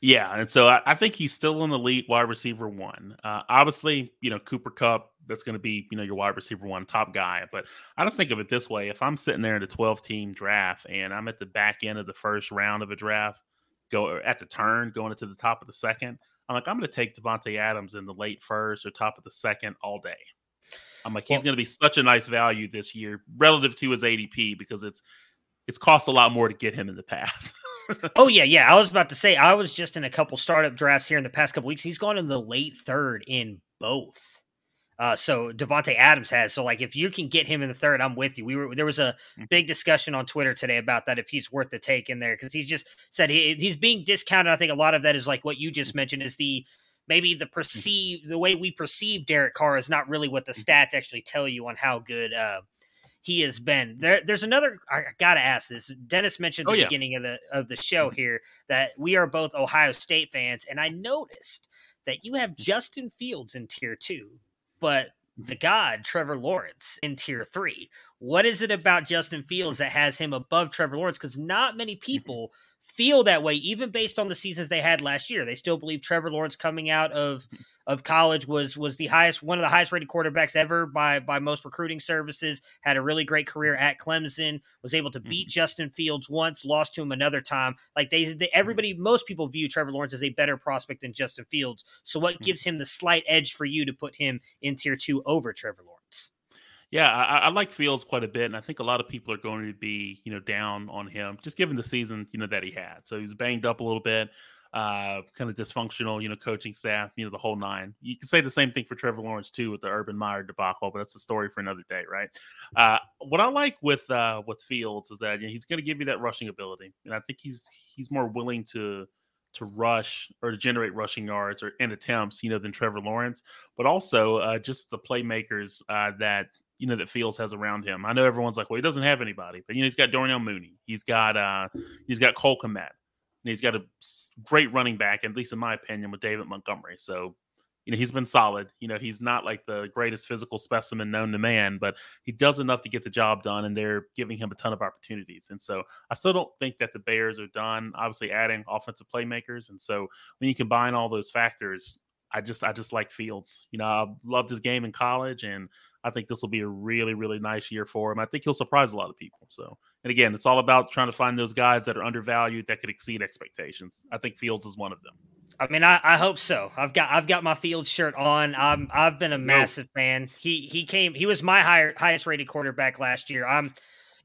Yeah, and so I, I think he's still an elite wide receiver one. Uh, obviously, you know Cooper Kupp, that's going to be you know your wide receiver one top guy. But I just think of it this way: if I'm sitting there in a 12 team draft and I'm at the back end of the first round of a draft, go at the turn going into the top of the second, I'm like I'm going to take Davante Adams in the late first or top of the second all day. I'm like he's going to be such a nice value this year relative to his ADP because it's it's cost a lot more to get him in the past. [LAUGHS] oh yeah, yeah. I was about to say I was just in a couple startup drafts here in the past couple weeks. He's gone in the late third in both. Uh, so Davante Adams has. So like, if you can get him in the third, I'm with you. We were there was a mm-hmm. big discussion on Twitter today about that if he's worth the take in there because he's just said he, he's being discounted. I think a lot of that is like what you just mm-hmm. mentioned is the maybe the mm-hmm. perceive the way we perceive Derek Carr is not really what the stats actually tell you on how good uh, he has been. There, there's another. I gotta ask this. Dennis mentioned at oh, the yeah. beginning of the of the show here that we are both Ohio State fans, and I noticed that you have Justin Fields in tier two, but the god Trevor Lawrence in tier three. What is it about Justin Fields that has him above Trevor Lawrence? Because not many people feel that way, even based on the seasons they had last year. They still believe Trevor Lawrence coming out of of college was was the highest one of the highest rated quarterbacks ever by by most recruiting services. Had a really great career at Clemson. Was able to beat mm-hmm. Justin Fields once, lost to him another time. Like they, they, everybody, most people view Trevor Lawrence as a better prospect than Justin Fields. So what mm-hmm. gives him the slight edge for you to put him in tier two over Trevor Lawrence? Yeah, I, I, like Fields quite a bit, and I think a lot of people are going to be, you know, down on him just given the season, you know, that he had. So he was banged up a little bit uh, kind of dysfunctional, you know, coaching staff, you know, the whole nine. You can say the same thing for Trevor Lawrence too with the Urban Meyer debacle, but that's a story for another day, right? Uh, what I like with uh, with Fields is that you know, he's going to give you that rushing ability, and I think he's he's more willing to to rush or to generate rushing yards or and attempts, you know, than Trevor Lawrence, but also uh, just the playmakers uh, that you know that Fields has around him. I know everyone's like, well, he doesn't have anybody, but you know he's got Darnell Mooney, he's got uh, he's got Cole Kmet, and he's got a great running back, at least in my opinion, with David Montgomery. So, you know, he's been solid. You know, he's not like the greatest physical specimen known to man, but he does enough to get the job done, and they're giving him a ton of opportunities. And so, I still don't think that the Bears are done. Obviously, adding offensive playmakers, and so when you combine all those factors, I just I just like Fields. You know, I loved his game in college, and I think this will be a really, really nice year for him. I think he'll surprise a lot of people. So, and again, it's all about trying to find those guys that are undervalued that could exceed expectations. I think Fields is one of them. I mean, I, I hope so. I've got I've got my Fields shirt on. I'm I've been a massive no. fan. He he came. He was my higher, highest rated quarterback last year. I'm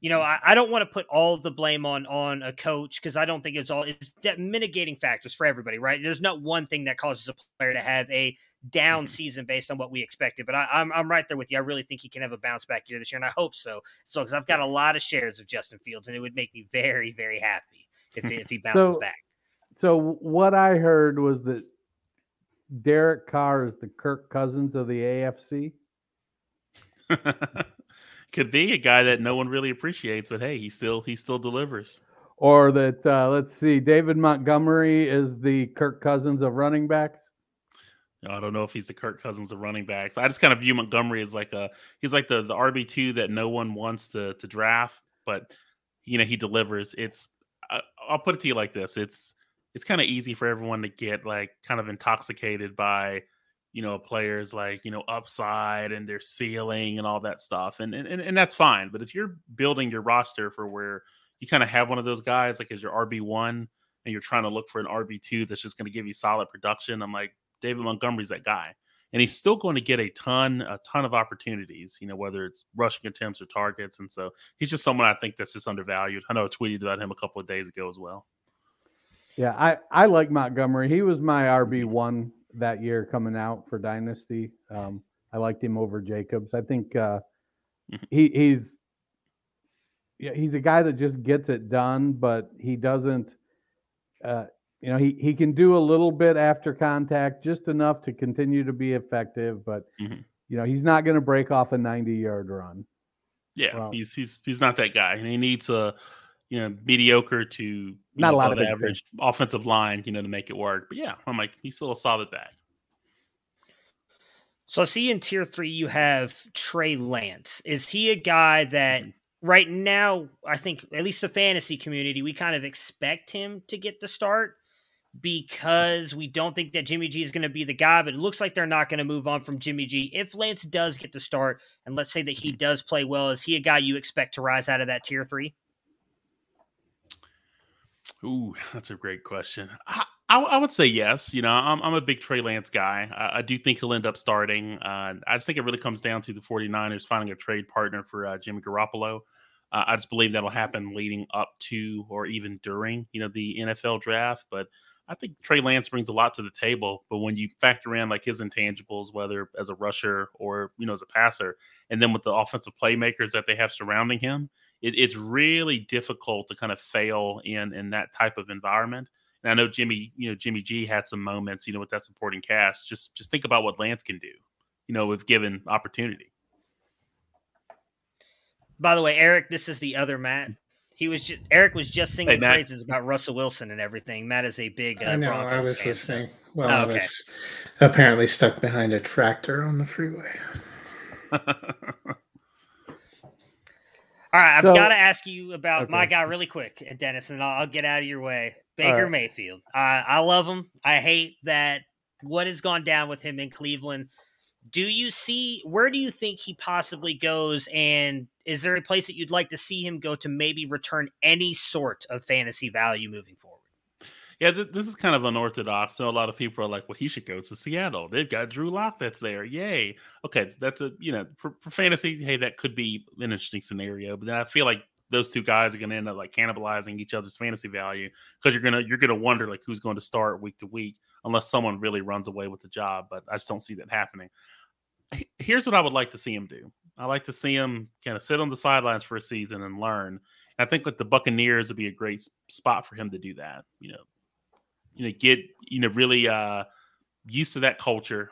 you know, I, I don't want to put all of the blame on on a coach because I don't think it's all it's mitigating factors for everybody, right? There's not one thing that causes a player to have a down mm-hmm. season based on what we expected, but I, am I'm, I'm right there with you. I really think he can have a bounce back year this year, and I hope so. So, because I've got a lot of shares of Justin Fields, and it would make me very very happy if if he [LAUGHS] bounces so, back. So what I heard was that Derek Carr is the Kirk Cousins of the AFC. [LAUGHS] could be a guy that no one really appreciates, but hey, he still he still delivers. Or that uh, let's see, David Montgomery is the Kirk Cousins of running backs. I don't know if he's the Kirk Cousins of running backs. I just kind of view Montgomery as like a he's like the the RB two that no one wants to to draft, but you know he delivers. It's I, I'll put it to you like this: it's it's kind of easy for everyone to get like kind of intoxicated by you know, players like, you know, upside and their ceiling and all that stuff. And, and, and that's fine. But if you're building your roster for where you kind of have one of those guys, like as your RB1, and you're trying to look for an RB2 that's just going to give you solid production, I'm like, David Montgomery's that guy. and he's still going to get a ton, a ton of opportunities. You know, whether it's rushing attempts or targets, and so he's just someone I think that's just undervalued. I know I tweeted about him a couple of days ago as well. Yeah, I I like Montgomery. He was my RB one that year coming out for Dynasty. Um, I liked him over Jacobs. I think uh, mm-hmm. he he's yeah he's a guy that just gets it done, but he doesn't. Uh, you know, he, he can do a little bit after contact, just enough to continue to be effective, but mm-hmm. you know, he's not going to break off a 90 yard run. Yeah, well, he's he's he's not that guy, and he needs a you know mediocre to not know, a lot of average offensive line, you know, to make it work. But yeah, I'm like he's still a solid back. So I see in tier three you have Trey Lance. Is he a guy that mm-hmm. right now I think at least the fantasy community we kind of expect him to get the start? because we don't think that Jimmy G is going to be the guy, but it looks like they're not going to move on from Jimmy G. If Lance does get the start, and let's say that he does play well, is he a guy you expect to rise out of that tier three? Ooh, [LAUGHS] that's a great question. I, I, I would say yes. You know, I'm, I'm a big Trey Lance guy. I, I do think he'll end up starting. Uh, I just think it really comes down to the 49ers finding a trade partner for uh, Jimmy Garoppolo. Uh, I just believe that'll happen leading up to or even during, you know, the NFL draft. But I think Trey Lance brings a lot to the table, but when you factor in like his intangibles, whether as a rusher or you know as a passer, and then with the offensive playmakers that they have surrounding him, it, it's really difficult to kind of fail in in that type of environment. And I know Jimmy, you know Jimmy G had some moments, you know, with that supporting cast. Just just think about what Lance can do, you know, if given opportunity. By the way, Eric, this is the other Matt. He was just, Eric was just singing hey, praises about Russell Wilson and everything. Matt is a big. Uh, I know. Broncos I was fan, listening. So. Well, oh, okay. I was apparently stuck behind a tractor on the freeway. [LAUGHS] All right, I've so, got to ask you about okay. my guy really quick, Dennis, and I'll, I'll get out of your way. Baker right. Mayfield. I, I love him. I hate that what has gone down with him in Cleveland do you see where do you think he possibly goes and is there a place that you'd like to see him go to maybe return any sort of fantasy value moving forward yeah th- this is kind of unorthodox so a lot of people are like well he should go to seattle they've got drew lock that's there yay okay that's a you know for, for fantasy hey that could be an interesting scenario but then i feel like those two guys are going to end up like cannibalizing each other's fantasy value because you're gonna you're gonna wonder like who's going to start week to week unless someone really runs away with the job. But I just don't see that happening. Here's what I would like to see him do. I like to see him kind of sit on the sidelines for a season and learn. And I think like the Buccaneers would be a great spot for him to do that. You know, you know, get you know really uh, used to that culture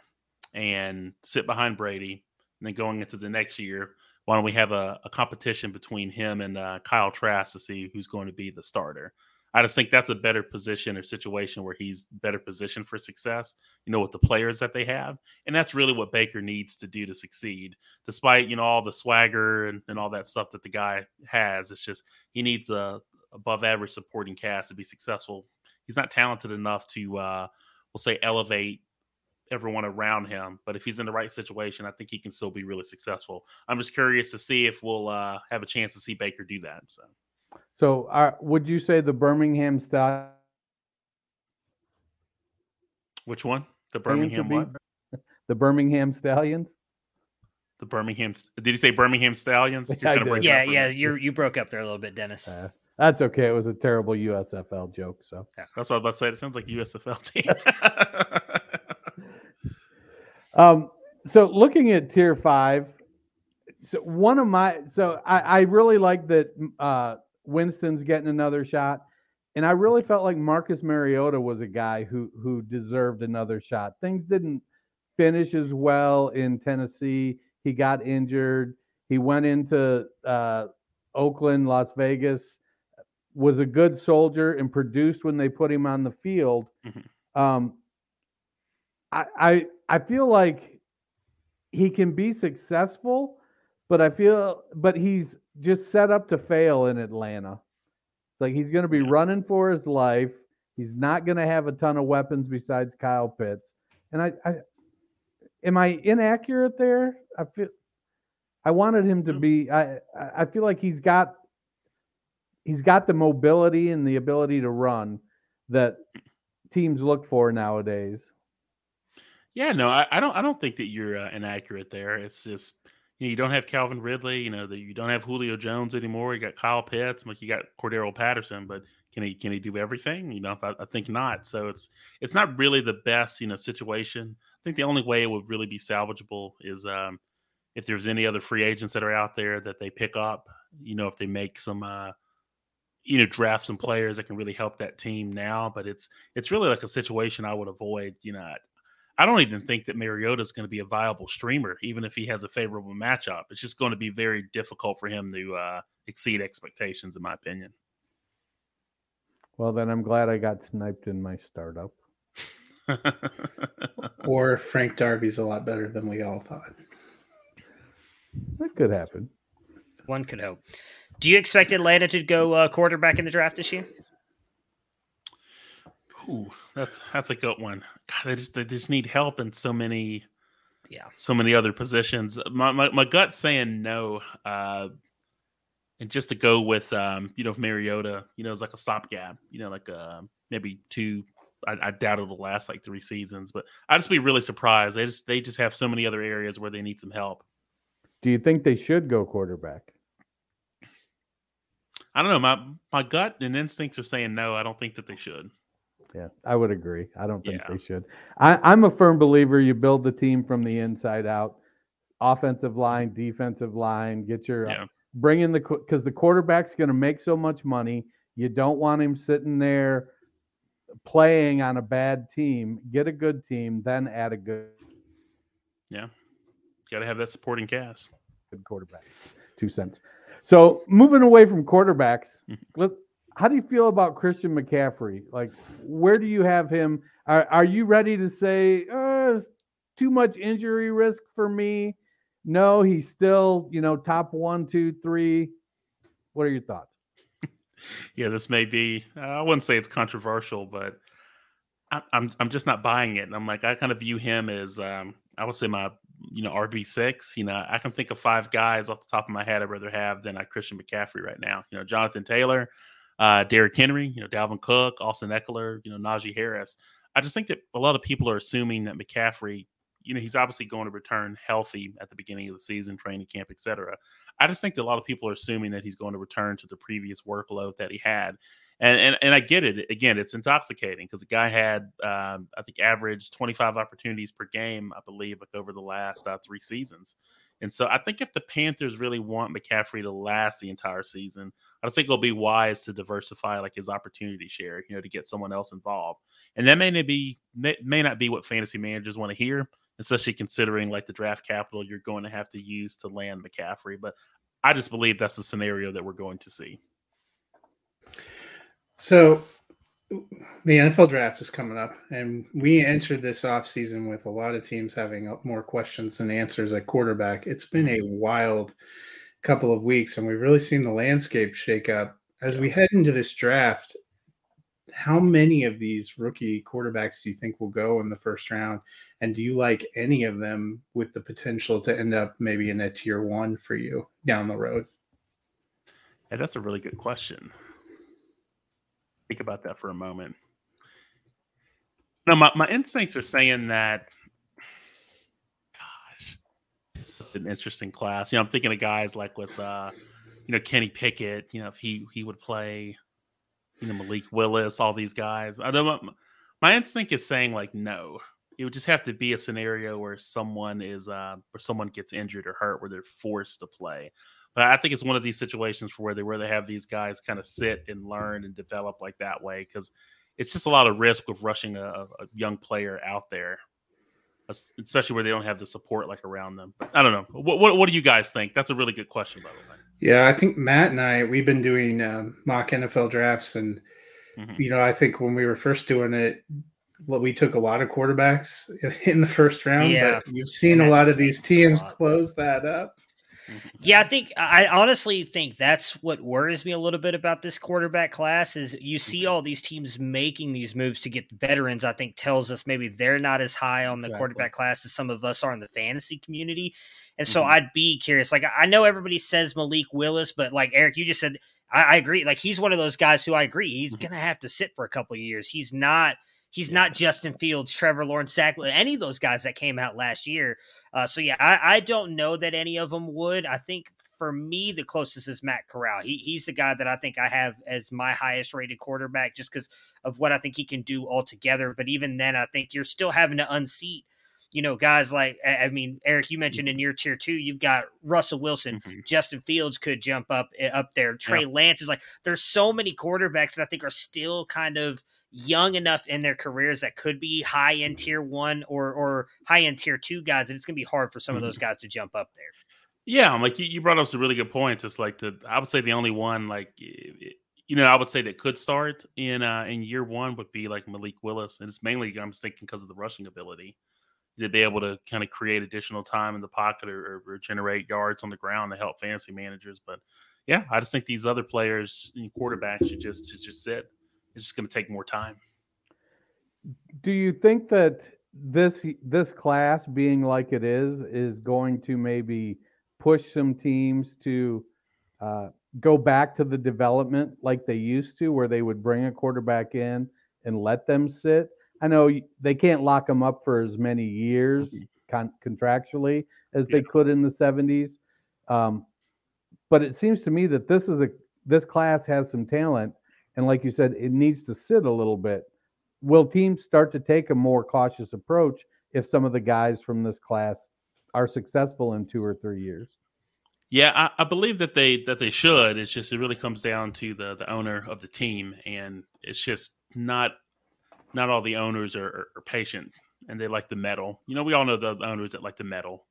and sit behind Brady. And then going into the next year, why don't we have a, a competition between him and uh, Kyle Trask to see who's going to be the starter? I just think that's a better position or situation where he's better positioned for success, you know, with the players that they have. And that's really what Baker needs to do to succeed, despite, you know, all the swagger and, and all that stuff that the guy has. It's just he needs a above average supporting cast to be successful. He's not talented enough to, uh, we'll say, elevate everyone around him. But if he's in the right situation, I think he can still be really successful. I'm just curious to see if we'll uh, have a chance to see Baker do that. So. So, uh, would you say the Birmingham style? Which one? The Birmingham what? [LAUGHS] The Birmingham Stallions. The Birmingham. Did you say Birmingham Stallions? [LAUGHS] Yeah, yeah, yeah. You you broke up there a little bit, Dennis. Uh, that's okay. It was a terrible USFL joke. So yeah. that's what I was about to say. It sounds like USFL team. [LAUGHS] um. So looking at Tier Five, so one of my so I, I really like that uh, Winston's getting another shot. And I really felt like Marcus Mariota was a guy who who deserved another shot. Things didn't finish as well in Tennessee. He got injured. He went into uh, Oakland, Las Vegas, was a good soldier and produced when they put him on the field. Mm-hmm. Um, I, I I feel like he can be successful, but I feel but he's just set up to fail in Atlanta. Like he's going to be running for his life. He's not going to have a ton of weapons besides Kyle Pitts. And I, I am I inaccurate there? I feel I wanted him to be. I I feel like he's got he's got the mobility and the ability to run that teams look for nowadays. Yeah, no, I, I don't. I don't think that you're uh, inaccurate there. It's just you, know, you don't have Calvin Ridley. You know, the, you don't have Julio Jones anymore. You got Kyle Pitts. Like you got Cordarrelle Patterson, but can he can he do everything? You know, I, I, think not. So it's it's not really the best you know situation. I think the only way it would really be salvageable is um, if there's any other free agents that are out there that they pick up. You know, if they make some. Uh, you know draft some players that can really help that team now but it's it's really like a situation i would avoid you know I don't even think that Mariota is going to be a viable streamer, even if he has a favorable matchup. It's just going to be very difficult for him to uh, exceed expectations, in my opinion. Well, then I'm glad I got sniped in my startup. [LAUGHS] or Frank Darby's a lot better than we all thought. That could happen. One could hope. Do you expect Atlanta to go uh, quarterback in the draft this year? Ooh, that's that's a good one. God, they just they just need help in so many, yeah, so many other positions. My my, my gut's saying no. Uh, and just to go with um, you know, Mariota, you know, it's like a stopgap. You know, like uh, maybe two. I, I doubt it'll last like three seasons, but I'd just be really surprised. They just they just have so many other areas where they need some help. Do you think they should go quarterback? I don't know. My my gut and instincts are saying no. I don't think that they should. Yeah, I would agree. I don't think yeah. they should. I, am a firm believer you build the team from the inside out, offensive line, defensive line. Get your yeah. bring in the because the quarterback's going to make so much money. You don't want him sitting there playing on a bad team. Get a good team, then add a good. Yeah, got to have that supporting cast. Good quarterback. Two cents. So moving away from quarterbacks, let how do you feel about Christian McCaffrey? Like, where do you have him? Are, are you ready to say, uh, too much injury risk for me? No, he's still, you know, top one, two, three. What are your thoughts? [LAUGHS] yeah, this may be, I wouldn't say it's controversial, but I, I'm, I'm just not buying it. And I'm like, I kind of view him as, um, I would say my, you know, RB6. You know, I can think of five guys off the top of my head I'd rather have than a Christian McCaffrey right now. You know, Jonathan Taylor, uh, Derrick Henry, you know, Dalvin Cook, Austin Ekeler, you know, Najee Harris. I just think that a lot of people are assuming that McCaffrey, you know, he's obviously going to return healthy at the beginning of the season, training camp, etc. I just think that a lot of people are assuming that he's going to return to the previous workload that he had. And, and, and I get it. Again, it's intoxicating because the guy had, um, I think, average 25 opportunities per game, I believe, like over the last uh, three seasons. And so I think if the Panthers really want McCaffrey to last the entire season, I think it'll be wise to diversify like his opportunity share, you know, to get someone else involved. And that may not be may, may not be what fantasy managers want to hear, especially considering like the draft capital you're going to have to use to land McCaffrey. But I just believe that's the scenario that we're going to see. So the NFL draft is coming up, and we entered this offseason with a lot of teams having more questions than answers at quarterback. It's been a wild couple of weeks, and we've really seen the landscape shake up. As we head into this draft, how many of these rookie quarterbacks do you think will go in the first round? And do you like any of them with the potential to end up maybe in a tier one for you down the road? Yeah, that's a really good question think about that for a moment. No, my, my instincts are saying that gosh, it's such an interesting class. You know, I'm thinking of guys like with uh, you know, Kenny Pickett, you know, if he he would play, you know, Malik Willis, all these guys. I don't my instinct is saying like no. It would just have to be a scenario where someone is uh where someone gets injured or hurt where they're forced to play. But I think it's one of these situations for where they where they have these guys kind of sit and learn and develop like that way because it's just a lot of risk with rushing a, a, young player out there, especially where they don't have the support like around them. But I don't know. What, what, what do you guys think? That's a really good question, by the way. Yeah, I think Matt and I we've been doing um, mock NFL drafts, and mm-hmm. you know, I think when we were first doing it, well, we took a lot of quarterbacks [LAUGHS] in the first round. Yeah. but you've seen a lot of these teams close that up. Yeah, I think I honestly think that's what worries me a little bit about this quarterback class is you see all these teams making these moves to get veterans. I think tells us maybe they're not as high on the exactly. quarterback class as some of us are in the fantasy community. And so mm-hmm. I'd be curious. Like I know everybody says Malik Willis, but like Eric, you just said I, I agree. Like he's one of those guys who I agree he's mm-hmm. gonna have to sit for a couple years. He's not He's not Justin Fields, Trevor Lawrence, Zach, any of those guys that came out last year. Uh, so yeah, I, I, don't know that any of them would. I think for me, the closest is Matt Corral. He, he's the guy that I think I have as my highest rated quarterback, just because of what I think he can do altogether. But even then, I think you're still having to unseat you know, guys like I mean, Eric, you mentioned in your tier two, you've got Russell Wilson, mm-hmm. Justin Fields could jump up eh, up there. Trey yeah. Lance is like there's so many quarterbacks that I think are still kind of young enough in their careers that could be high end tier one or or high end tier two guys, and it's gonna be hard for some mm-hmm. of those guys to jump up there. Yeah, I'm like you, you brought up some really good points. It's like the I would say the only one like you know I would say that could start in uh in year one would be like Malik Willis, and it's mainly I'm just thinking because of the rushing ability to be able to kind of create additional time in the pocket or, or, generate yards on the ground to help fantasy managers. But yeah, I just think these other players, quarterbacks, should just should just sit. It's just going to take more time. Do you think that this this class, being like it is, is going to maybe push some teams to uh, go back to the development like they used to, where they would bring a quarterback in and let them sit? I know they can't lock them up for as many years mm-hmm. con- contractually as yeah. they could in the 70s. Um, but it seems to me that this is a this class has some talent, and like you said, it needs to sit a little bit. Will teams start to take a more cautious approach if some of the guys from this class are successful in two or three years? Yeah, I, I, believe that they that they should. It's just it really comes down to the the owner of the team, and it's just not not all the owners are, are, are patient and they like the metal. You know, we all know the owners that like the metal.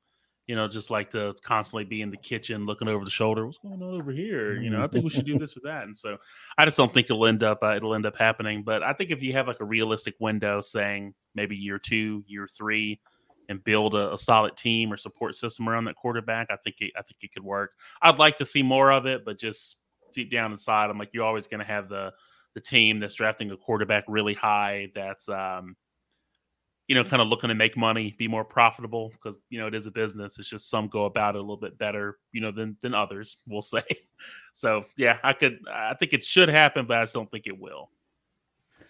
You know, just like to constantly be in the kitchen looking over the shoulder. What's going on over here? You know, I think we should do this with that. And so, I just don't think it'll end up uh, it'll end up happening. But I think if you have like a realistic window, saying maybe year two, year three, and build a, a, solid team or support system around that quarterback, I think it, I think it could work. I'd like to see more of it, but just deep down inside, I'm like, you're always going to have the the team that's drafting a quarterback really high that's um, you know kind of looking to make money be more profitable because you know it is a business. It's just some go about it a little bit better you know than than others we'll say. [LAUGHS] So yeah i could i think it should happen but i just don't think it will.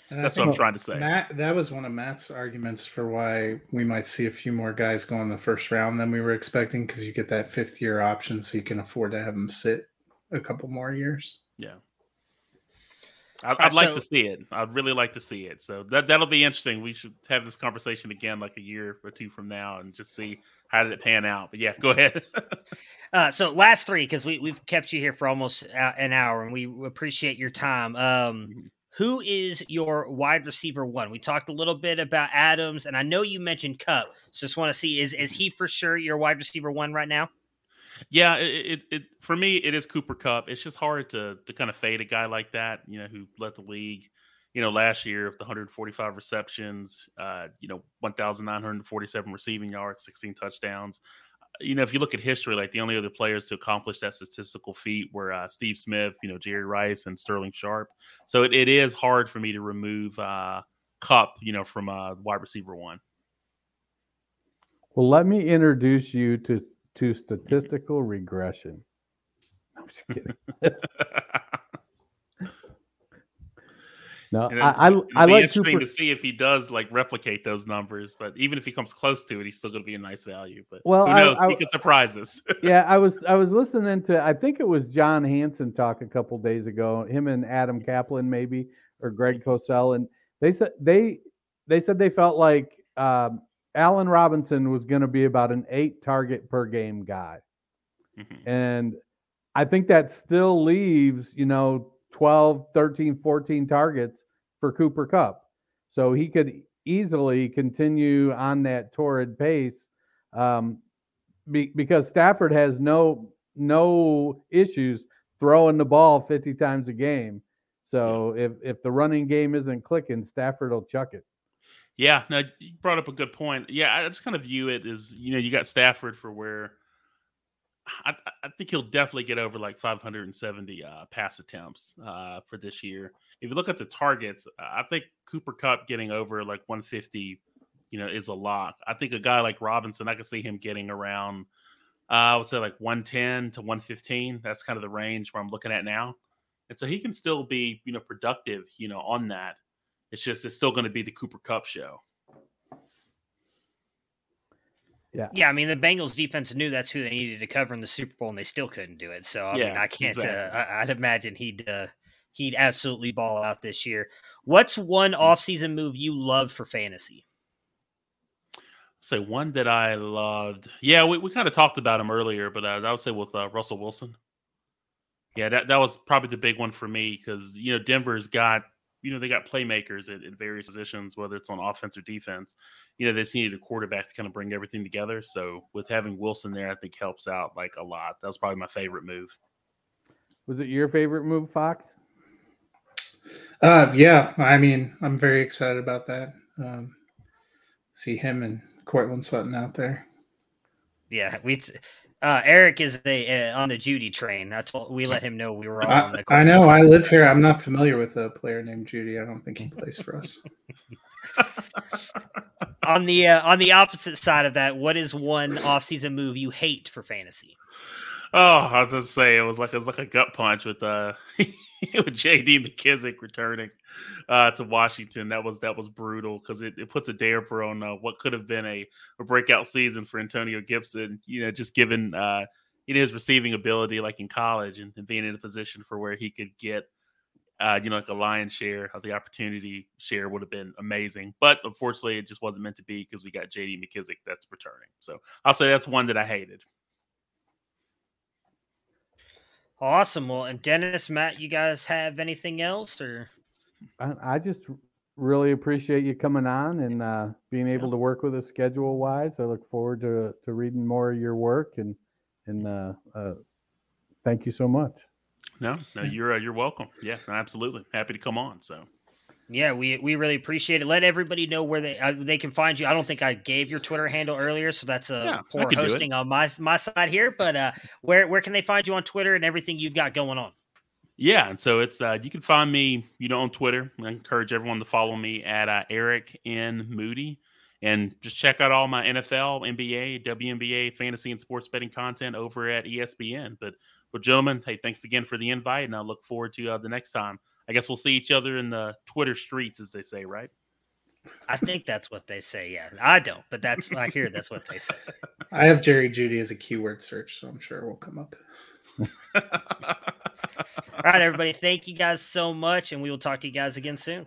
And that's what i'm trying to say. Matt that was one of matt's arguments for why we might see a few more guys go in the first round than we were expecting because you get that fifth year option so you can afford to have them sit a couple more years. Yeah I'd, I'd like so, to see it. I'd really like to see it. So that that'll be interesting. We should have this conversation again, like a year or two from now, and just see how did it pan out. But yeah, go ahead. [LAUGHS] uh, so last three, because we we've kept you here for almost an hour, and we appreciate your time. Um, mm-hmm. who is your wide receiver one? We talked a little bit about Adams, and I know you mentioned Kupp. So just want to see is is he for sure your wide receiver one right now? Yeah, it, it, it, for me it is Cooper Kupp. It's just hard to to kind of fade a guy like that, you know, who led the league, you know, last year with the 145 receptions, uh, you know, 1,947 receiving yards, 16 touchdowns. You know, if you look at history, like the only other players to accomplish that statistical feat were uh, Steve Smith, you know, Jerry Rice, and Sterling Sharpe. So it, it is hard for me to remove uh, Kupp, you know, from uh, wide receiver one. Well, let me introduce you to to statistical regression. I'm just kidding. [LAUGHS] no, I, I, I like interesting to see if he does like replicate those numbers. But even if he comes close to it, he's still going to be a nice value. But well, who knows? I, I, he could surprise us. [LAUGHS] yeah, I was I was listening to I think it was John Hansen talk a couple days ago. Him and Adam Caplan maybe or Greg Cosell, and they said they they said they felt like um, Allen Robinson was going to be about an eight target per game guy. Mm-hmm. And I think that still leaves, you know, 12, 13, 14 targets for Cooper Kupp. So he could easily continue on that torrid pace um, be, because Stafford has no no issues throwing the ball 50 times a game. So if if the running game isn't clicking, Stafford will chuck it. Yeah, no, you brought up a good point. Yeah, I just kind of view it as you know, you got Stafford for where I, I think he'll definitely get over like 570 uh, pass attempts uh, for this year. If you look at the targets, I think Cooper Kupp getting over like 150, you know, is a lot. I think a guy like Robinson, I could see him getting around, uh, I would say like 110 to 115. That's kind of the range where I'm looking at now, and so he can still be, you know, productive, you know, on that It's just it's still going to be the Cooper Kupp show. Yeah. Yeah, I mean the Bengals defense knew that's who they needed to cover in the Super Bowl, and they still couldn't do it. So I Yeah, mean, I can't. exactly. Uh, I, I'd imagine he'd uh, he'd absolutely ball out this year. What's one offseason move you love for fantasy? Say one that I loved. Yeah, we, we kind of talked about him earlier, but uh, I would say with uh, Russell Wilson. Yeah, that, that was probably the big one for me because you know Denver's got you know they got playmakers at, at various positions, whether it's on offense or defense. You know they just needed a quarterback to kind of bring everything together. So with having Wilson there, I think helps out like a lot. That was probably my favorite move. Was it your favorite move, Fox? Uh, yeah, I mean, I'm very excited about that. Um, see him and Courtland Sutton out there. Yeah, we. Uh, Eric is the uh, on the Jeudy train. I told we let him know we were all on I, the. I know. I live here. I'm not familiar with a player named Judy. I don't think he plays for us. [LAUGHS] [LAUGHS] on the uh, on the opposite side of that, what is one offseason move you hate for fantasy? Oh, I was gonna say it was like it was like a gut punch with uh [LAUGHS] [LAUGHS] with JD McKissic returning uh to Washington. That was that was brutal because it, it puts a damper on uh, what could have been a, a breakout season for Antonio Gibson. You know, just given uh his receiving ability like in college and, and being in a position for where he could get uh, you know, like a lion share of the opportunity share would have been amazing. But unfortunately, it just wasn't meant to be because we got JD McKissic that's returning. So I'll say that's one that I hated. Awesome. Well, and Dennis, Matt, you guys have anything else or? I, I just really appreciate you coming on and uh, being able to work with us schedule wise. I look forward to to reading more of your work and and uh, uh, thank you so much. No, no, you're uh, you're welcome. Yeah, absolutely. Happy to come on. So Yeah, we we really appreciate it. Let everybody know where they uh, they can find you. I don't think I gave your Twitter handle earlier, so that's a Yeah, poor could do it. hosting on my my side here. But uh, where where can they find you on Twitter and everything you've got going on? yeah, and so it's uh, you can find me, you know, on Twitter. I encourage everyone to follow me at uh, Eric N Moody, and just check out all my NFL, NBA, WNBA, fantasy, and sports betting content over at ESPN. But, but gentlemen, hey, thanks again for the invite, and I look forward to uh, the next time. I guess we'll see each other in the Twitter streets, as they say, right? I think that's what they say. Yeah, I don't, but that's I hear that's what they say. [LAUGHS] I have Jerry Jeudy as a keyword search, so I'm sure it will come up. [LAUGHS] All right, everybody. Thank you guys so much, and we will talk to you guys again soon.